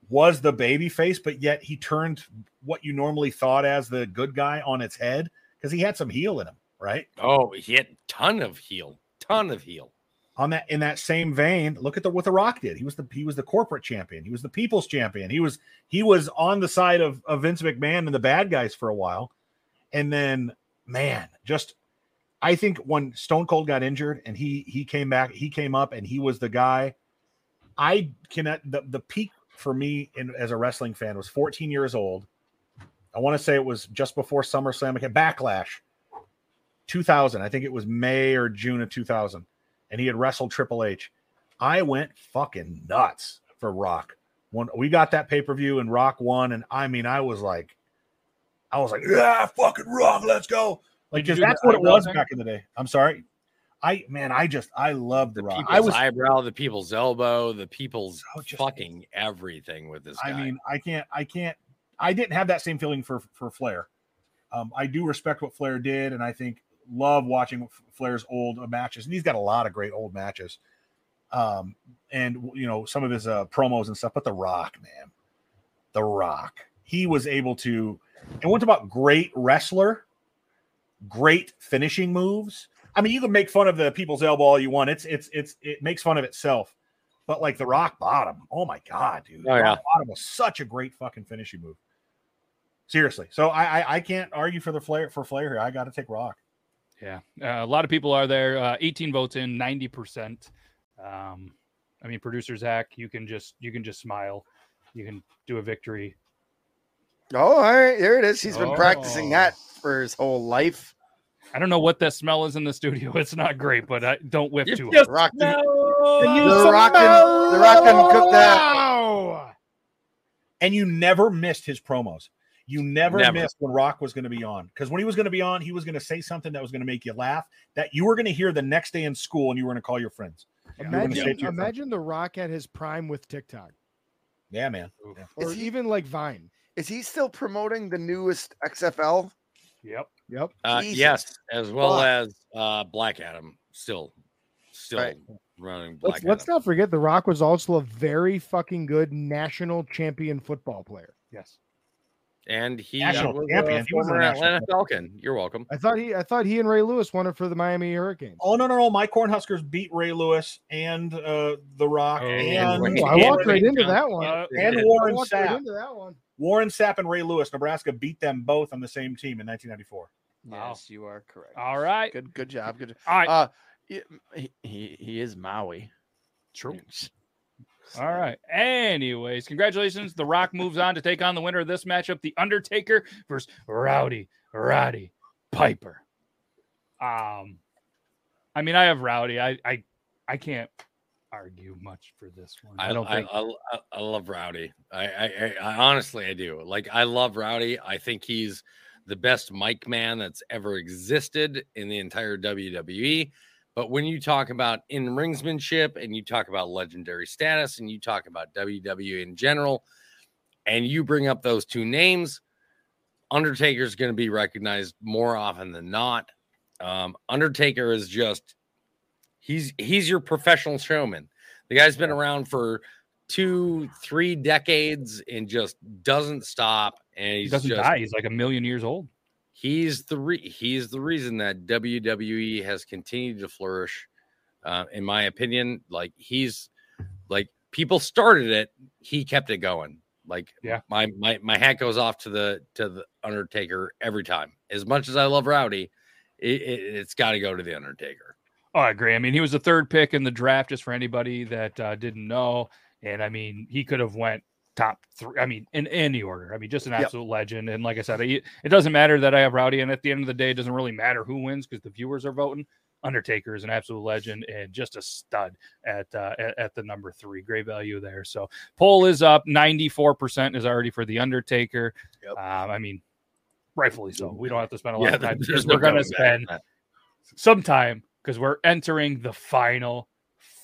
was the baby face, but yet he turned what you normally thought as the good guy on its head because he had some heel in him, right? Oh, he had ton of heel, ton of heel. on that in that same vein, look at the what the Rock did. He was the he was the corporate champion. He was the people's champion. He was he was on the side of, of Vince McMahon and the bad guys for a while. And then man, just I think when Stone Cold got injured and he he came back, he came up and he was the guy. I cannot the, the peak for me in, as a wrestling fan was 14 years old. I want to say it was just before SummerSlam, okay, Backlash 2000. I think it was May or June of 2000 and he had wrestled Triple H. I went fucking nuts for Rock. When we got that pay per view and Rock won, and I mean, I was like, I was like, yeah, fucking Rock, let's go. Like, Did you because do that's what it was thing? back in the day. I'm sorry. I man, I just I love the, The Rock. people's I was eyebrow, the people's elbow, the people's So just- fucking everything with this guy. I mean, I can't, I can't, I didn't have that same feeling for for Flair. Um, I do respect what Flair did, and I think love watching Flair's old uh, matches, and he's got a lot of great old matches. Um, and you know some of his uh, promos and stuff, but The Rock, man, The Rock, he was able to. And what about great wrestler, great finishing moves? I mean, you can make fun of the people's elbow all you want. It's it's it's it makes fun of itself. But like the rock bottom, oh my god, dude! Oh, yeah. Rock bottom was such a great fucking finishing move. Seriously, so I I, I can't argue for the flair for Flair here. I got to take Rock. Yeah, uh, a lot of people are there. Uh, 18 votes in, 90 percent. Um, I mean, producer Zac, you can just you can just smile. You can do a victory. Oh, all right. There it is. He's been practicing Oh. that for his whole life. I don't know what that smell is in the studio. It's not great, but I don't whiff You too just- hard. Rock didn't, the Rock the Rock didn't cook that. And you never missed his promos. You never, Never. missed when Rock was going to be on because when he was going to be on, he was going to say something that was going to make you laugh that you were going to hear the next day in school, and you were going to call your friends. Yeah. You're Imagine, friend. the Rock at his prime with TikTok, Yeah, man. Yeah. or he- even like Vine. Is he still promoting the newest XFL? Yep. Yep. Uh, yes, as well fuck. as uh, Black Adam, still, still Right. running Black Let's, let's not forget the Rock was also a very fucking good national champion football player. Yes. And he National was champion. a He was a former national Atlanta Falcon. You're welcome. I thought he I thought he and Ray Lewis won it for the Miami Hurricanes. Oh no, no, no! My Cornhuskers beat Ray Lewis and uh, The Rock Oh, and, Wayne- Ooh, I walked right into that one. Uh, and Yeah. Warren I right Sapp. into that one. Warren Sapp and Ray Lewis. Nebraska beat them both on the same team in 1994. Wow. Yes, you are correct. all right. Good, good job. Good. All right. Uh, he, he- he he is Maui. True. All right. Anyways, congratulations. The Rock moves on to take on the winner of this matchup, The Undertaker versus Rowdy Roddy Piper. Um, I mean, I have Rowdy. I I I can't argue much for this one. I don't. I, I, I, I love Rowdy. I, I, I, I honestly, I do. Like, I love Rowdy. I think he's the best mic man that's ever existed in the entire WWE. But when you talk about in ringsmanship and you talk about legendary status and you talk about WWE in general, and you bring up those two names, Undertaker's going to be recognized more often than not. Um, Undertaker is just he's he's your professional showman. The guy's been around for two, three decades and just doesn't stop. And He he's doesn't just die. He's like a million years old. he's the re- he's the reason that WWE has continued to flourish. Uh, in my opinion, like he's like people started it, he kept it going. Like Yeah. my my my hat goes off to the to the Undertaker every time. As much as I love Rowdy, it, it, it's got to go to the Undertaker. Oh, I agree. I mean, he was the third pick in the draft, just for anybody that uh, didn't know. And I mean, he could have went top three. I mean, in any order. I mean, just an Yep. absolute legend. And like I said, it it doesn't matter that I have Rowdy, and at the end of the day, it doesn't really matter who wins because the viewers are voting. Undertaker is an absolute legend and just a stud at, uh, at at the number three. Great value there. So poll is up. Ninety four percent is already for the Undertaker. Yep. Um, I mean, rightfully so. We don't have to spend a lot Yeah, of time. because no we're gonna spend some that. Because we're entering the final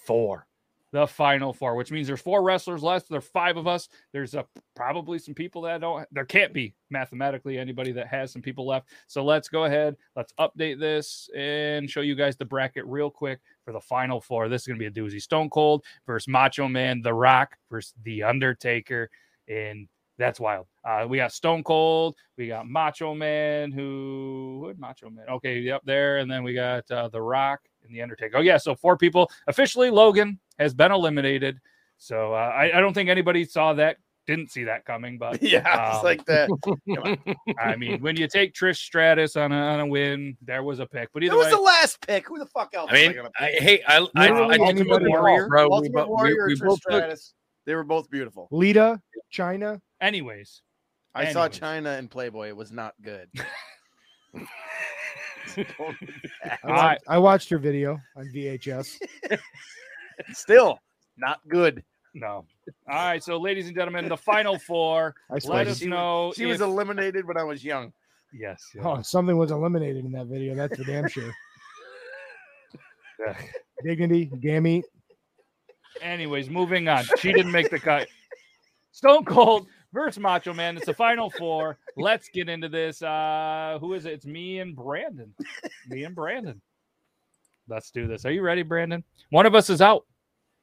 four. The final four, which means there's four wrestlers left. There are five of us. There's uh probably some people that don't. There can't be mathematically anybody that has some people left. So let's go ahead. Let's update this and show you guys the bracket real quick for the final four. This is gonna be a doozy. Stone Cold versus Macho Man, The Rock versus The Undertaker, and that's wild. Uh, we got Stone Cold, we got Macho Man, who what Macho Man? Okay, yep, there, and then we got uh, The Rock and The Undertaker. Oh yeah, so four people officially. Logan has been eliminated, so uh, I, I don't think anybody saw that, didn't see that coming. But Yeah, it's Um, like that. I mean, when you take Trish Stratus on a, on a win, there was a pick. But either It was way, the last pick. Who the fuck else? I mean, was gonna I, pick? hey, I, I, I, Literally I anybody Ultimate else. Warrior, bro. We, Ultimate bo- we, Warrior, we or Trish both took, Stratus. They were both beautiful. Lita, Chyna. Anyways, I saw Chyna and Playboy. It was not good. I, watched, I watched your video on VHS. Still not good. no. All right, so ladies and gentlemen, the final four. I Let us She know. She was if- eliminated when I was young. yes. Oh, something was eliminated in that video. That's for damn sure. yeah. Dignity, Gammy. Anyways, moving on. She didn't make the cut. Stone Cold versus Macho Man. It's the final four. Let's get into this. Uh who is it? It's me and Brandon. Me and Brandon. Let's do this. Are you ready, Brandon? One of us is out.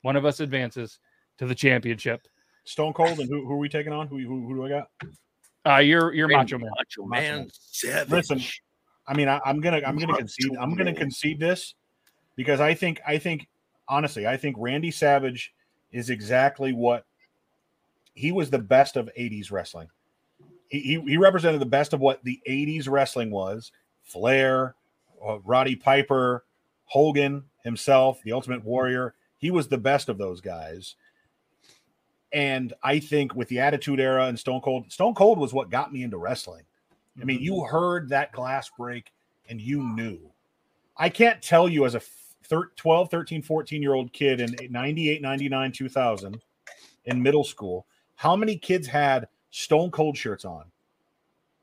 One of us advances to the championship. Stone Cold and who, who are we taking on? Who, who, who do I got? Uh you're you're Macho Man. Macho Macho Man. Man. Savage. Listen, I mean, I, I'm gonna I'm gonna Macho concede I'm gonna concede this because I think I think honestly I think Randy Savage is exactly what he was the best of 80s wrestling. He, he, he represented the best of what the 80s wrestling was. Flair, uh, Roddy Piper, Hogan himself, the Ultimate Warrior. He was the best of those guys. And I think with the Attitude Era and Stone Cold, Stone Cold was what got me into wrestling. I mean, you heard that glass break and you knew. I can't tell you as a thir- 12, 13, 14 year old kid in 98, 99, 2000 in middle school, how many kids had Stone Cold shirts on?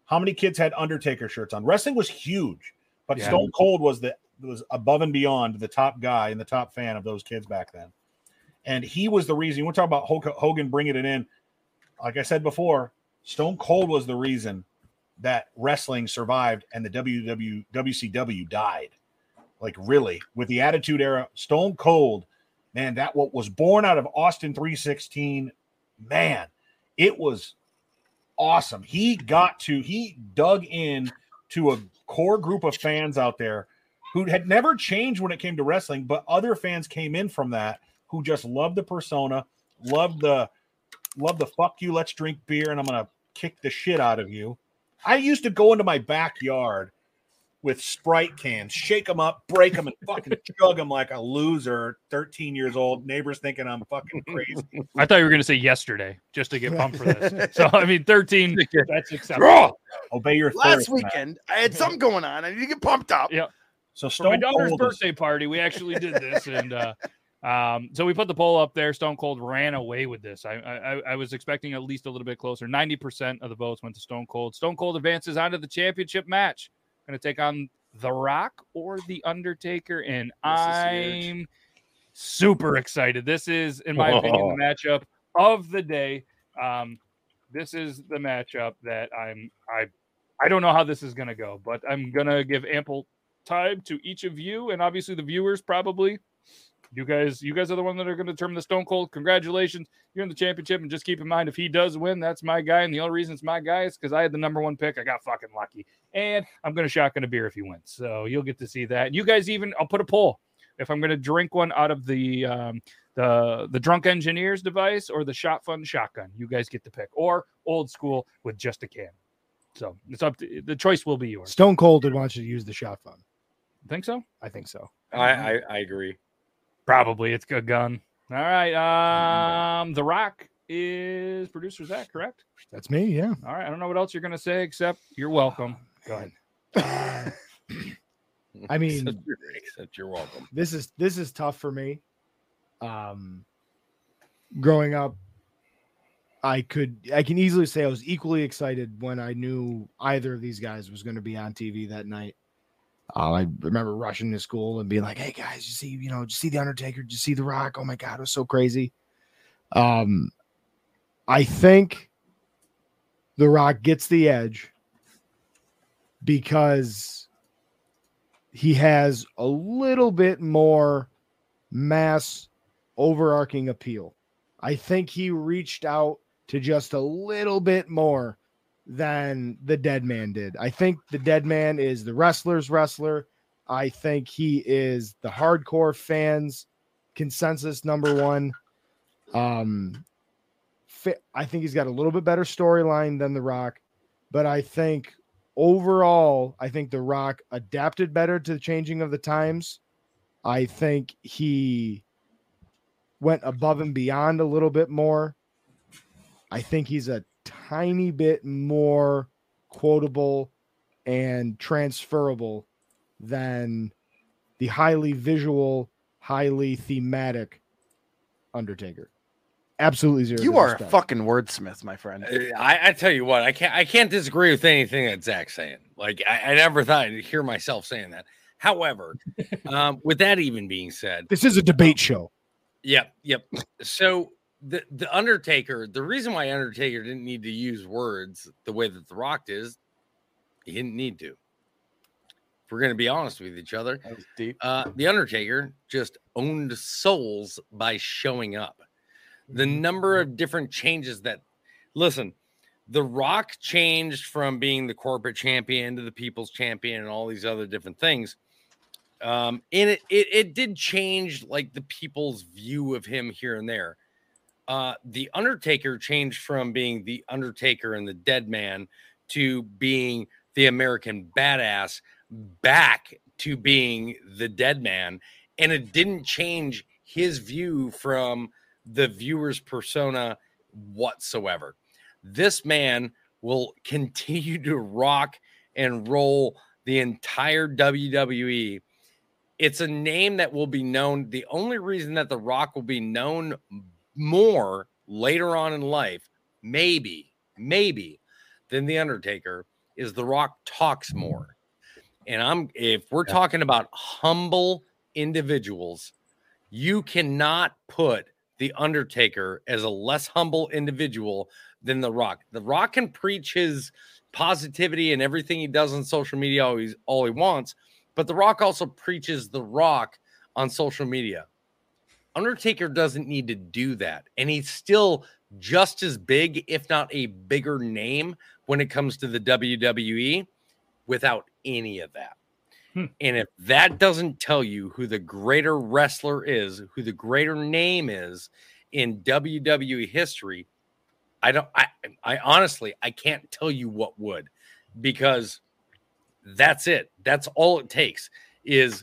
How many kids had Undertaker shirts on? Wrestling was huge, but Yeah. Stone Cold was the was above and beyond the top guy and the top fan of those kids back then. And he was the reason. You want to talk about Hulk Hogan bringing it in? Like I said before, Stone Cold was the reason that wrestling survived and the WW, WCW died. Like really, with the Attitude Era, Stone Cold, man, that what was born out of Austin 316, man, it was awesome. He got to he dug in to a core group of fans out there who had never changed when it came to wrestling, but other fans came in from that who just loved the persona, loved the love the fuck you, let's drink beer, and I'm gonna kick the shit out of you. I used to go into my backyard with Sprite cans, shake them up, break them, and fucking chug them like a loser, 13 years old. Neighbors thinking I'm fucking crazy. I thought you were gonna say yesterday just to get pumped for this. So I mean 13, that's Draw! acceptable. Obey your Last thirst, Matt. weekend, I had something going on. I need to get pumped up. Yeah. So for my daughter's Cold is- birthday party, we actually did this, and uh, um, so we put the poll up there. Stone Cold ran away with this. I, I I was expecting at least a little bit closer. Ninety percent of the votes went to Stone Cold. Stone Cold advances onto the championship match. Going to take on The Rock or The Undertaker, and This is huge. I'm super excited. This is, in my opinion, the matchup of the day. Um, this is the matchup that I'm I I don't know how this is going to go, but I'm going to give ample time to each of you and obviously the viewers probably. You guys, you guys are the one that are going to determine the Stone Cold. Congratulations, you're in the championship, and just keep in mind if he does win, that's my guy. And the only reason it's my guy is because I had the number one pick. I got fucking lucky, and I'm going to shotgun a beer if he wins. So you'll get to see that. And you guys even, I'll put a poll if I'm going to drink one out of the um, the the drunk engineers device or the shot fun shotgun. You guys get to pick, or old school with just a can. So it's up to the choice will be yours. Stone Cold would want you to use the shot fun. Think so? I think so. I, I, I agree. Probably it's a gun. All right. Um, The Rock is producer Zac, correct? That's me. Yeah. All right. I don't know what else you're gonna say except you're welcome. Go ahead. I mean, Except you're, except you're welcome. this is this is tough for me. Um, growing up, I could I can easily say I was equally excited when I knew either of these guys was going to be on TV that night. Uh, I remember rushing to school and being like, "Hey guys, you see, you know, did you see the Undertaker? Did you see the Rock? Oh my God, it was so crazy." Um, I think the Rock gets the edge because he has a little bit more mass overarching appeal. I think he reached out to just a little bit more than the dead man did. I think the dead man is the wrestler's wrestler. I think he is the hardcore fans consensus number one. Um I think he's got a little bit better storyline than The Rock, but I think overall, I think The Rock adapted better to the changing of the times. I think he went above and beyond a little bit more. I think he's a tiny bit more quotable and transferable than the highly visual, highly thematic Undertaker. Absolutely zero. You are a fucking wordsmith, my friend. Uh, I, I tell you what, I can't I can't disagree with anything that Zac's saying. Like I, I never thought I'd hear myself saying that. However, um, with that even being said, This is a debate show. Yep, yep. So the the Undertaker, the reason why Undertaker didn't need to use words the way that The Rock is, he didn't need to. If we're gonna be honest with each other, That was deep. uh, the Undertaker just owned souls by showing up. The number of different changes that, listen, The Rock changed from being the corporate champion to the people's champion and all these other different things. Um, and it, it, it did change like the people's view of him here and there. Uh, the Undertaker changed from being the Undertaker and the Dead Man to being the American badass back to being the dead man and it didn't change his view from the viewer's persona whatsoever. This man will continue to rock and roll the entire WWE it's a name that will be known. The only reason that the rock will be known more later on in life maybe maybe than the undertaker is the rock talks more and I'm if we're talking about humble individuals, you cannot put the Undertaker as a less humble individual than The Rock. The Rock can preach his positivity and everything he does on social media always all he wants, but The Rock also preaches The Rock on social media. Undertaker doesn't need to do that, and he's still just as big, if not a bigger name, when it comes to the WWE without any of that. Hmm. And if that doesn't tell you who the greater wrestler is, who the greater name is in WWE history, I don't I I honestly I can't tell you what would because that's it. That's all it takes is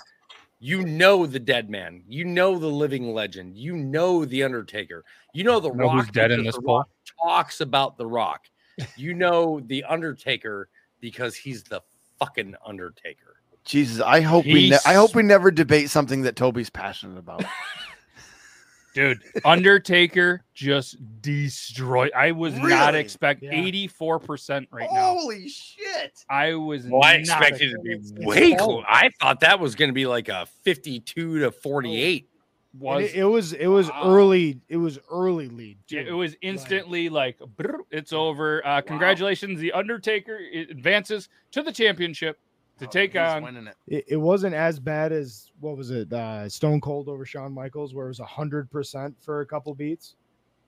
you know the dead man, you know the living legend, you know the Undertaker, you know the Know who's Rock dead in this poll? Rock talks about the Rock. You know the Undertaker because he's the fucking Undertaker. Jesus, I hope we. Ne- I hope we never debate something that Toby's passionate about. Dude, Undertaker just destroyed. I was not Really? expect Yeah. 84% right now. Holy shit! I was Well, I expected it to be it's- it's way all- cool. I thought that was going to be like a 52 to 48. Was it, it was it was Wow. early. It was early lead. Yeah, it was instantly like, brr, it's over. Uh, congratulations, the Undertaker advances to the championship. To Oh, take he's on. winning it. It, it wasn't as bad as what was it? Uh, Stone Cold over Shawn Michaels, where it was hundred percent for a couple beats.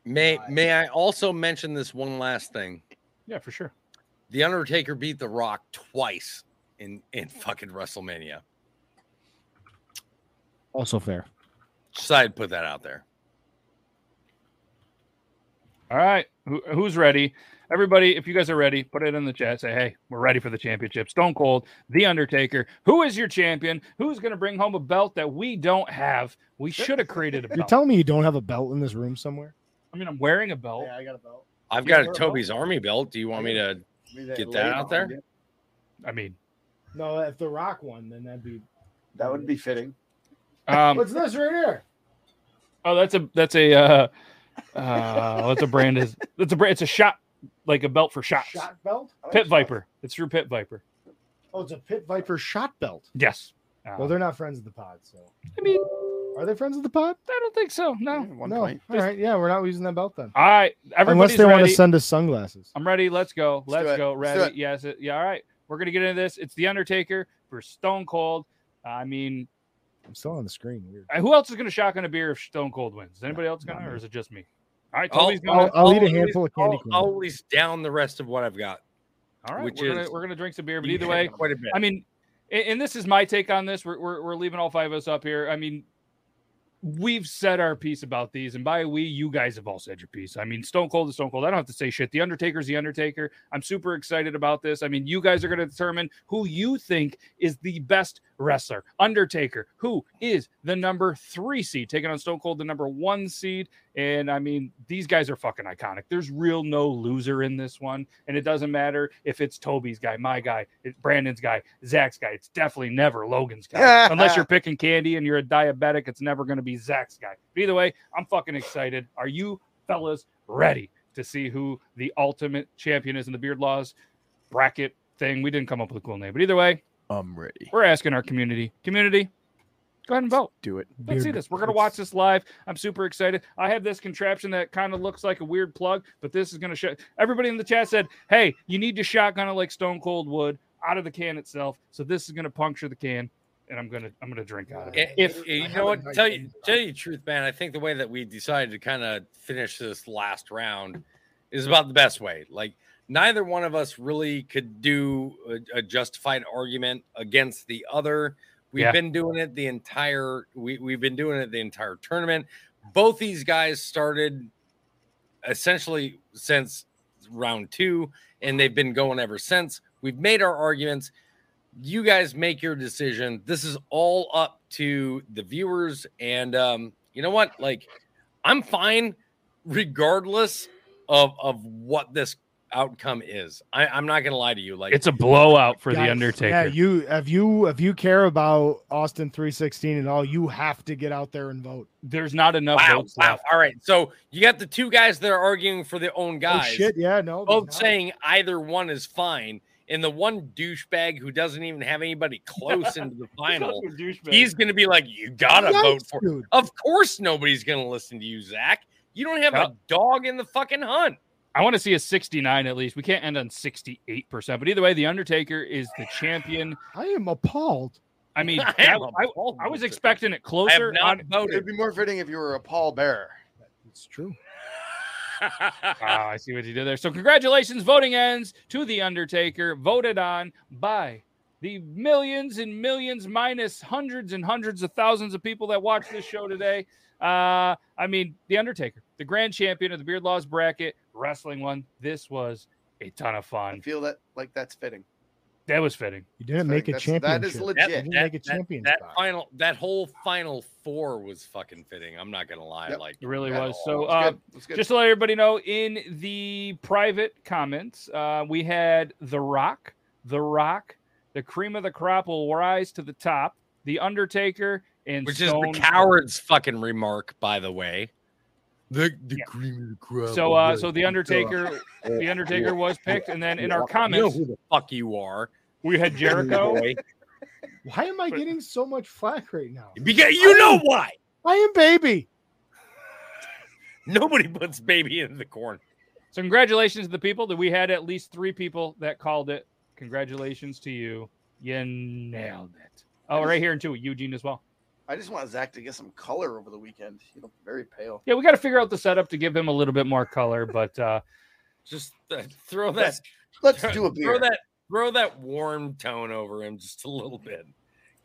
May may I also mention this one last thing? Yeah, for sure. The Undertaker beat The Rock twice in in fucking WrestleMania. Also fair. Just I'd put that out there. All right, Who, who's ready? Everybody, if you guys are ready, put it in the chat. Say, hey, we're ready for the championship. Stone Cold, The Undertaker. Who is your champion? Who's going to bring home a belt that we don't have? We should have created a belt. You're telling me you don't have a belt in this room somewhere? I mean, I'm wearing a belt. Yeah, I got a belt. I've You got a wear a Toby's Army belt. Do you want me to? Get that out there? I mean, No, if the Rock won, then that'd be. That would be fitting. um, What's this right here? oh, that's a that's a uh, uh, what's a brand is that's a brand. It's a shot like a belt for shots. Shot belt? Pit Viper. It's your Pit Viper. Oh, it's a Pit Viper shot belt. Yes. Uh, Well, they're not friends of the pod, so I mean, are they friends of the pod? I don't think so. No. One no. point. All right, yeah, we're not using that belt then. All right. Unless Everybody's they want to send us sunglasses. I'm ready. Let's go. Let's Let's it. go. Let's Ready? Yes. It, yeah. All right. We're gonna get into this. It's the Undertaker for Stone Cold. I mean, I'm still on the screen. Weird. uh, who else is gonna shotgun a beer if Stone Cold wins? Is anybody else gonna, or is it just me? All right. I'll, gonna. I'll- I'll eat a at least- handful of candy I'll, corn. I'll at least down the rest of what I've got. all right. which We're gonna, we're gonna drink some beer, but either have way, quite a bit. I mean, and, and this is my take on this. We're, we're, we're leaving all five of us up here. I mean, we've said our piece about these, and by we, you guys have all said your piece. I mean, Stone Cold is Stone Cold. I don't have to say shit. The Undertaker's the Undertaker. I'm super excited about this. I mean, you guys are going to determine who you think is the best wrestler. Undertaker, who is the number three seed, taking on Stone Cold, the number one seed. And I mean, these guys are fucking iconic. There's real no loser in this one. And it doesn't matter if it's Toby's guy, my guy, it's Brandon's guy, Zac's guy. It's definitely never Logan's guy. Unless you're picking candy and you're a diabetic, it's never going to be Zac's guy. But either way, I'm fucking excited. Are you fellas ready to see who the ultimate champion is in the Beard Laws bracket thing? We didn't come up with a cool name. But either way, I'm ready. we're asking our community. Community, go ahead and vote. Do it. Let's see this. We're gonna watch this live. I'm super excited. I have this contraption that kind of looks like a weird plug, but this is gonna show. Everybody in the chat said, "Hey, you need to shotgun it like Stone Cold would out of the can itself." So this is gonna puncture the can, and I'm gonna I'm gonna drink out of it. And- If you I know what, haven't tell you it. tell you the truth, man. I think the way that we decided to kind of finish this last round is about the best way. Like neither one of us really could do a, a justified argument against the other. We've Yeah. been doing it the entire we, we've been doing it the entire tournament. Both these guys started essentially since round two, and they've been going ever since. We've made our arguments. You guys make your decision. This is all up to the viewers. And um, you know what? Like, I'm fine regardless of of what this outcome is. I, I'm not gonna lie to you. Like it's a blowout for the Undertaker. Yeah, you if you if you care about Austin 316 and all, you have to get out there and vote. There's not enough wow, votes wow. left. All right. So you got the two guys that are arguing for their own guys. Oh guys. shit, yeah, no. both saying either one is fine, and the one douchebag who doesn't even have anybody close into the final, he's going to be like, "You gotta Yikes, vote for." dude. Of course, nobody's going to listen to you, Zac. You don't have Yeah. a dog in the fucking hunt. I want to see a 69 at least. We can't end on 68 percent. But either way, the Undertaker is the champion. I am appalled. I mean, I that- am I, appalled I was with it. expecting it I have closer. not on- voted. It'd be more fitting if you were a Paul Bearer. It's true. Ah, I see what you did there. So, congratulations. Voting ends to The Undertaker, voted on by the millions and millions, minus hundreds and hundreds of thousands of people that watch this show today. Uh, I mean, The Undertaker, the grand champion of the Beard Laws bracket, wrestling one. This was a ton of I fun. feel that like that's fitting. That was fitting. You didn't Fitting. make a That's- championship. That is That, legit. didn't that- make a champion that spot. final, that whole final four was fucking fitting. I'm not gonna lie. Yep. Like It really was. all. So, uh, good. Good. Just to let everybody know, in the private comments, uh, we had The Rock, The Rock, the cream of the crop will rise to the top, The Undertaker, and which Stone is the coward's fucking remark, by the way. The the Yeah. cream of the crop. So, uh, so The. Undertaker, The Undertaker was picked, and then in our You know comments, who the fuck you are, we had Jericho. Why am I getting so much flack right now? Because you know why. I am baby. Nobody puts baby in the corn. So, congratulations to the people that we had at least three people that called it. Congratulations to you. You nailed it. Oh, right here in two, Eugene as well. I just want Zac to get some color over the weekend. You look very pale. Yeah, we got to figure out the setup to give him a little bit more color, but uh, Just uh, throw that. Let's do a beer. Throw that. Throw that warm tone over him just a little bit.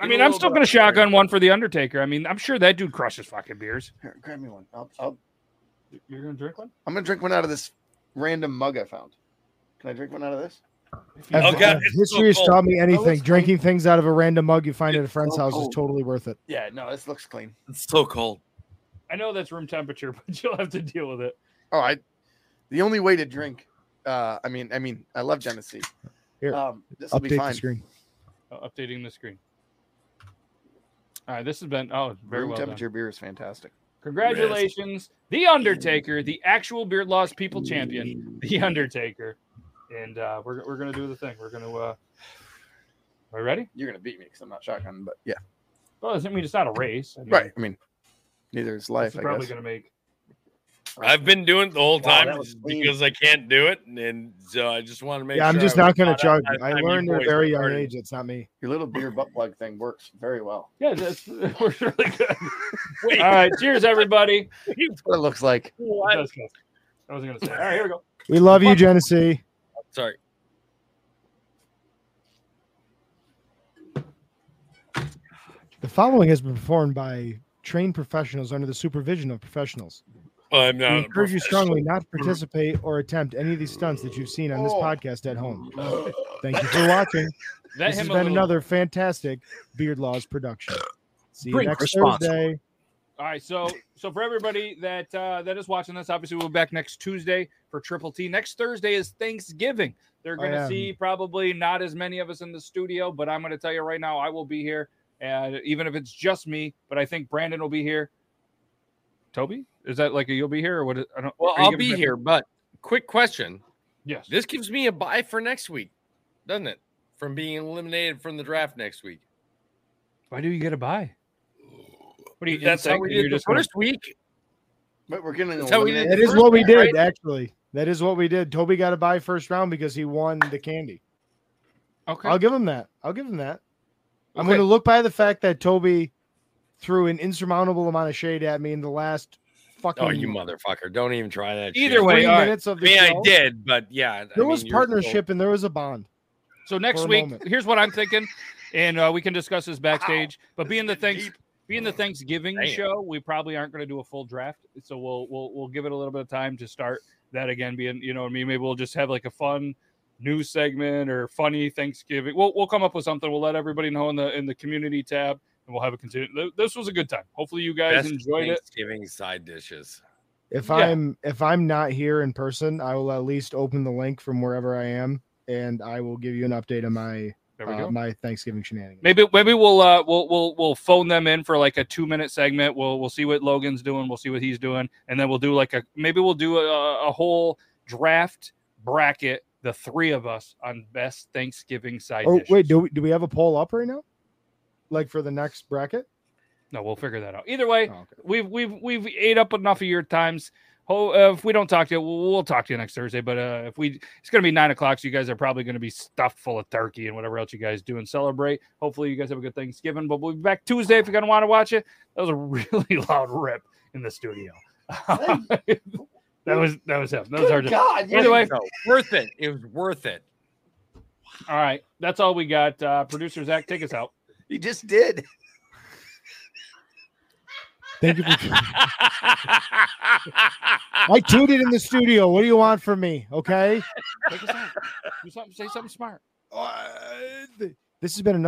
I mean, I'm still going to of flavor. shotgun one for the Undertaker. I mean, I'm sure that dude crushes fucking beers. Here, grab me one. I'll, I'll, You're going to drink one? I'm gonna drink one out of this random mug I found. Can I drink one out of this? If- Oh, God, if history so has taught me anything. looks Drinking things out of a random mug you find at a friend's so house is totally worth it. Yeah, no, this looks clean. It's so cold. I know that's room temperature, but you'll have to deal with it. Oh, I. The only way to drink. Uh, I mean, I mean, I love Genesee. Here, um, this will be Update the screen. Oh, updating the screen. All right, this has been oh very Room well done. temperature beer is fantastic. Congratulations, The Undertaker, the actual Beard Laws People Champion, The Undertaker. And uh, we're, we're going to do the thing. We're going to. Uh, are we ready? You're gonna beat me because I'm not shotgun, but yeah, Well, doesn't mean it's not a race. I mean, right. I mean, neither is life. is I probably guess. going to make. I've been doing it the whole Wow, time that was just clean. because I can't do it, and so I just want to make. Yeah, I'm just I not going to caught up chug. I learned at a very young age it's not me. Your little beer butt plug thing works very well. Yeah, that's works really good. Wait, All right, cheers, everybody. That's what it looks like. what? I was going to say. All right, here we go. We love you, Genesee. Sorry. The following has been performed by trained professionals under the supervision of professionals. I'm We not. a encourage you strongly not to participate or attempt any of these stunts that you've seen on this Oh. podcast at home. Thank you for watching. This has been little- another fantastic Beard Laws production. See you Drink next responsibly. Thursday. All right, so so for everybody that uh, that is watching this, obviously we'll be back next Tuesday for Triple T. Next Thursday is Thanksgiving. They're going to see probably not as many of us in the studio, but I'm going to tell you right now, I will be here, and even if it's just me. But I think Brandon will be here. Toby, is that like a you'll be here or what? is- I don't. Well, I'll be back- here, but quick question: Yes. This gives me a buy for next week, doesn't it? From being eliminated from the draft next week. Why do you get a buy? What are you? That's how insane? we You're did the just gonna- first week. But we're getting That's how we did eliminated. That the is first what we one, did, right? actually. That is what we did. Toby got a buy first round because he won the candy. Okay. I'll give him that. I'll give him that. I'm going to look by the fact that Toby threw an insurmountable amount of shade at me in the last fucking Oh, you motherfucker! Don't even try that. Either shit. way, three all right. minutes of I the mean, I did, but yeah, There I was mean, you're still- partnership and there was a bond. So next week, moment. here's what I'm thinking, and uh, we can discuss this backstage. But This being the is getting thanks, deep. Being the oh, Thanksgiving Damn. show, we probably aren't going to do a full draft. So we'll we'll we'll give it a little bit of time to start that again. Being you know what I mean, maybe we'll just have like a fun news segment or funny Thanksgiving. We'll we'll come up with something. We'll let everybody know in the in the community tab, and we'll have a continue. This was a good time. Hopefully you guys Best enjoyed it. Thanksgiving side dishes. If Yeah. I'm if I'm not here in person, I will at least open the link from wherever I am, and I will give you an update on my There we uh, go. my Thanksgiving shenanigans. Maybe maybe we'll uh we'll we'll we'll phone them in for like a two minute segment. We'll we'll see what Logan's doing. We'll see what he's doing, and then we'll do like a maybe we'll do a, a whole draft bracket. The three of us on best Thanksgiving side. Oh dishes. wait, do we, do we have a poll up right now? Like for the next bracket? no, we'll figure that out. Either way, Oh, okay. we've we've we've ate up enough of your times. Oh, uh, if we don't talk to you, we'll, we'll talk to you next Thursday. But uh, if we, it's going to be nine o'clock, so you guys are probably going to be stuffed full of turkey and whatever else you guys do and celebrate. Hopefully, you guys have a good Thanksgiving. But we'll be back Tuesday if you're going to want to watch it. That was a really loud rip in the studio. that was that was him. That was hard. God, Either way, worth it. It was worth it. all right, that's all we got. Uh, Producer Zac, take us out. He just did. Thank you. For, I tooted in the studio. What do you want from me? Okay. Take us out. Do something. Say something smart. Uh, this has been another.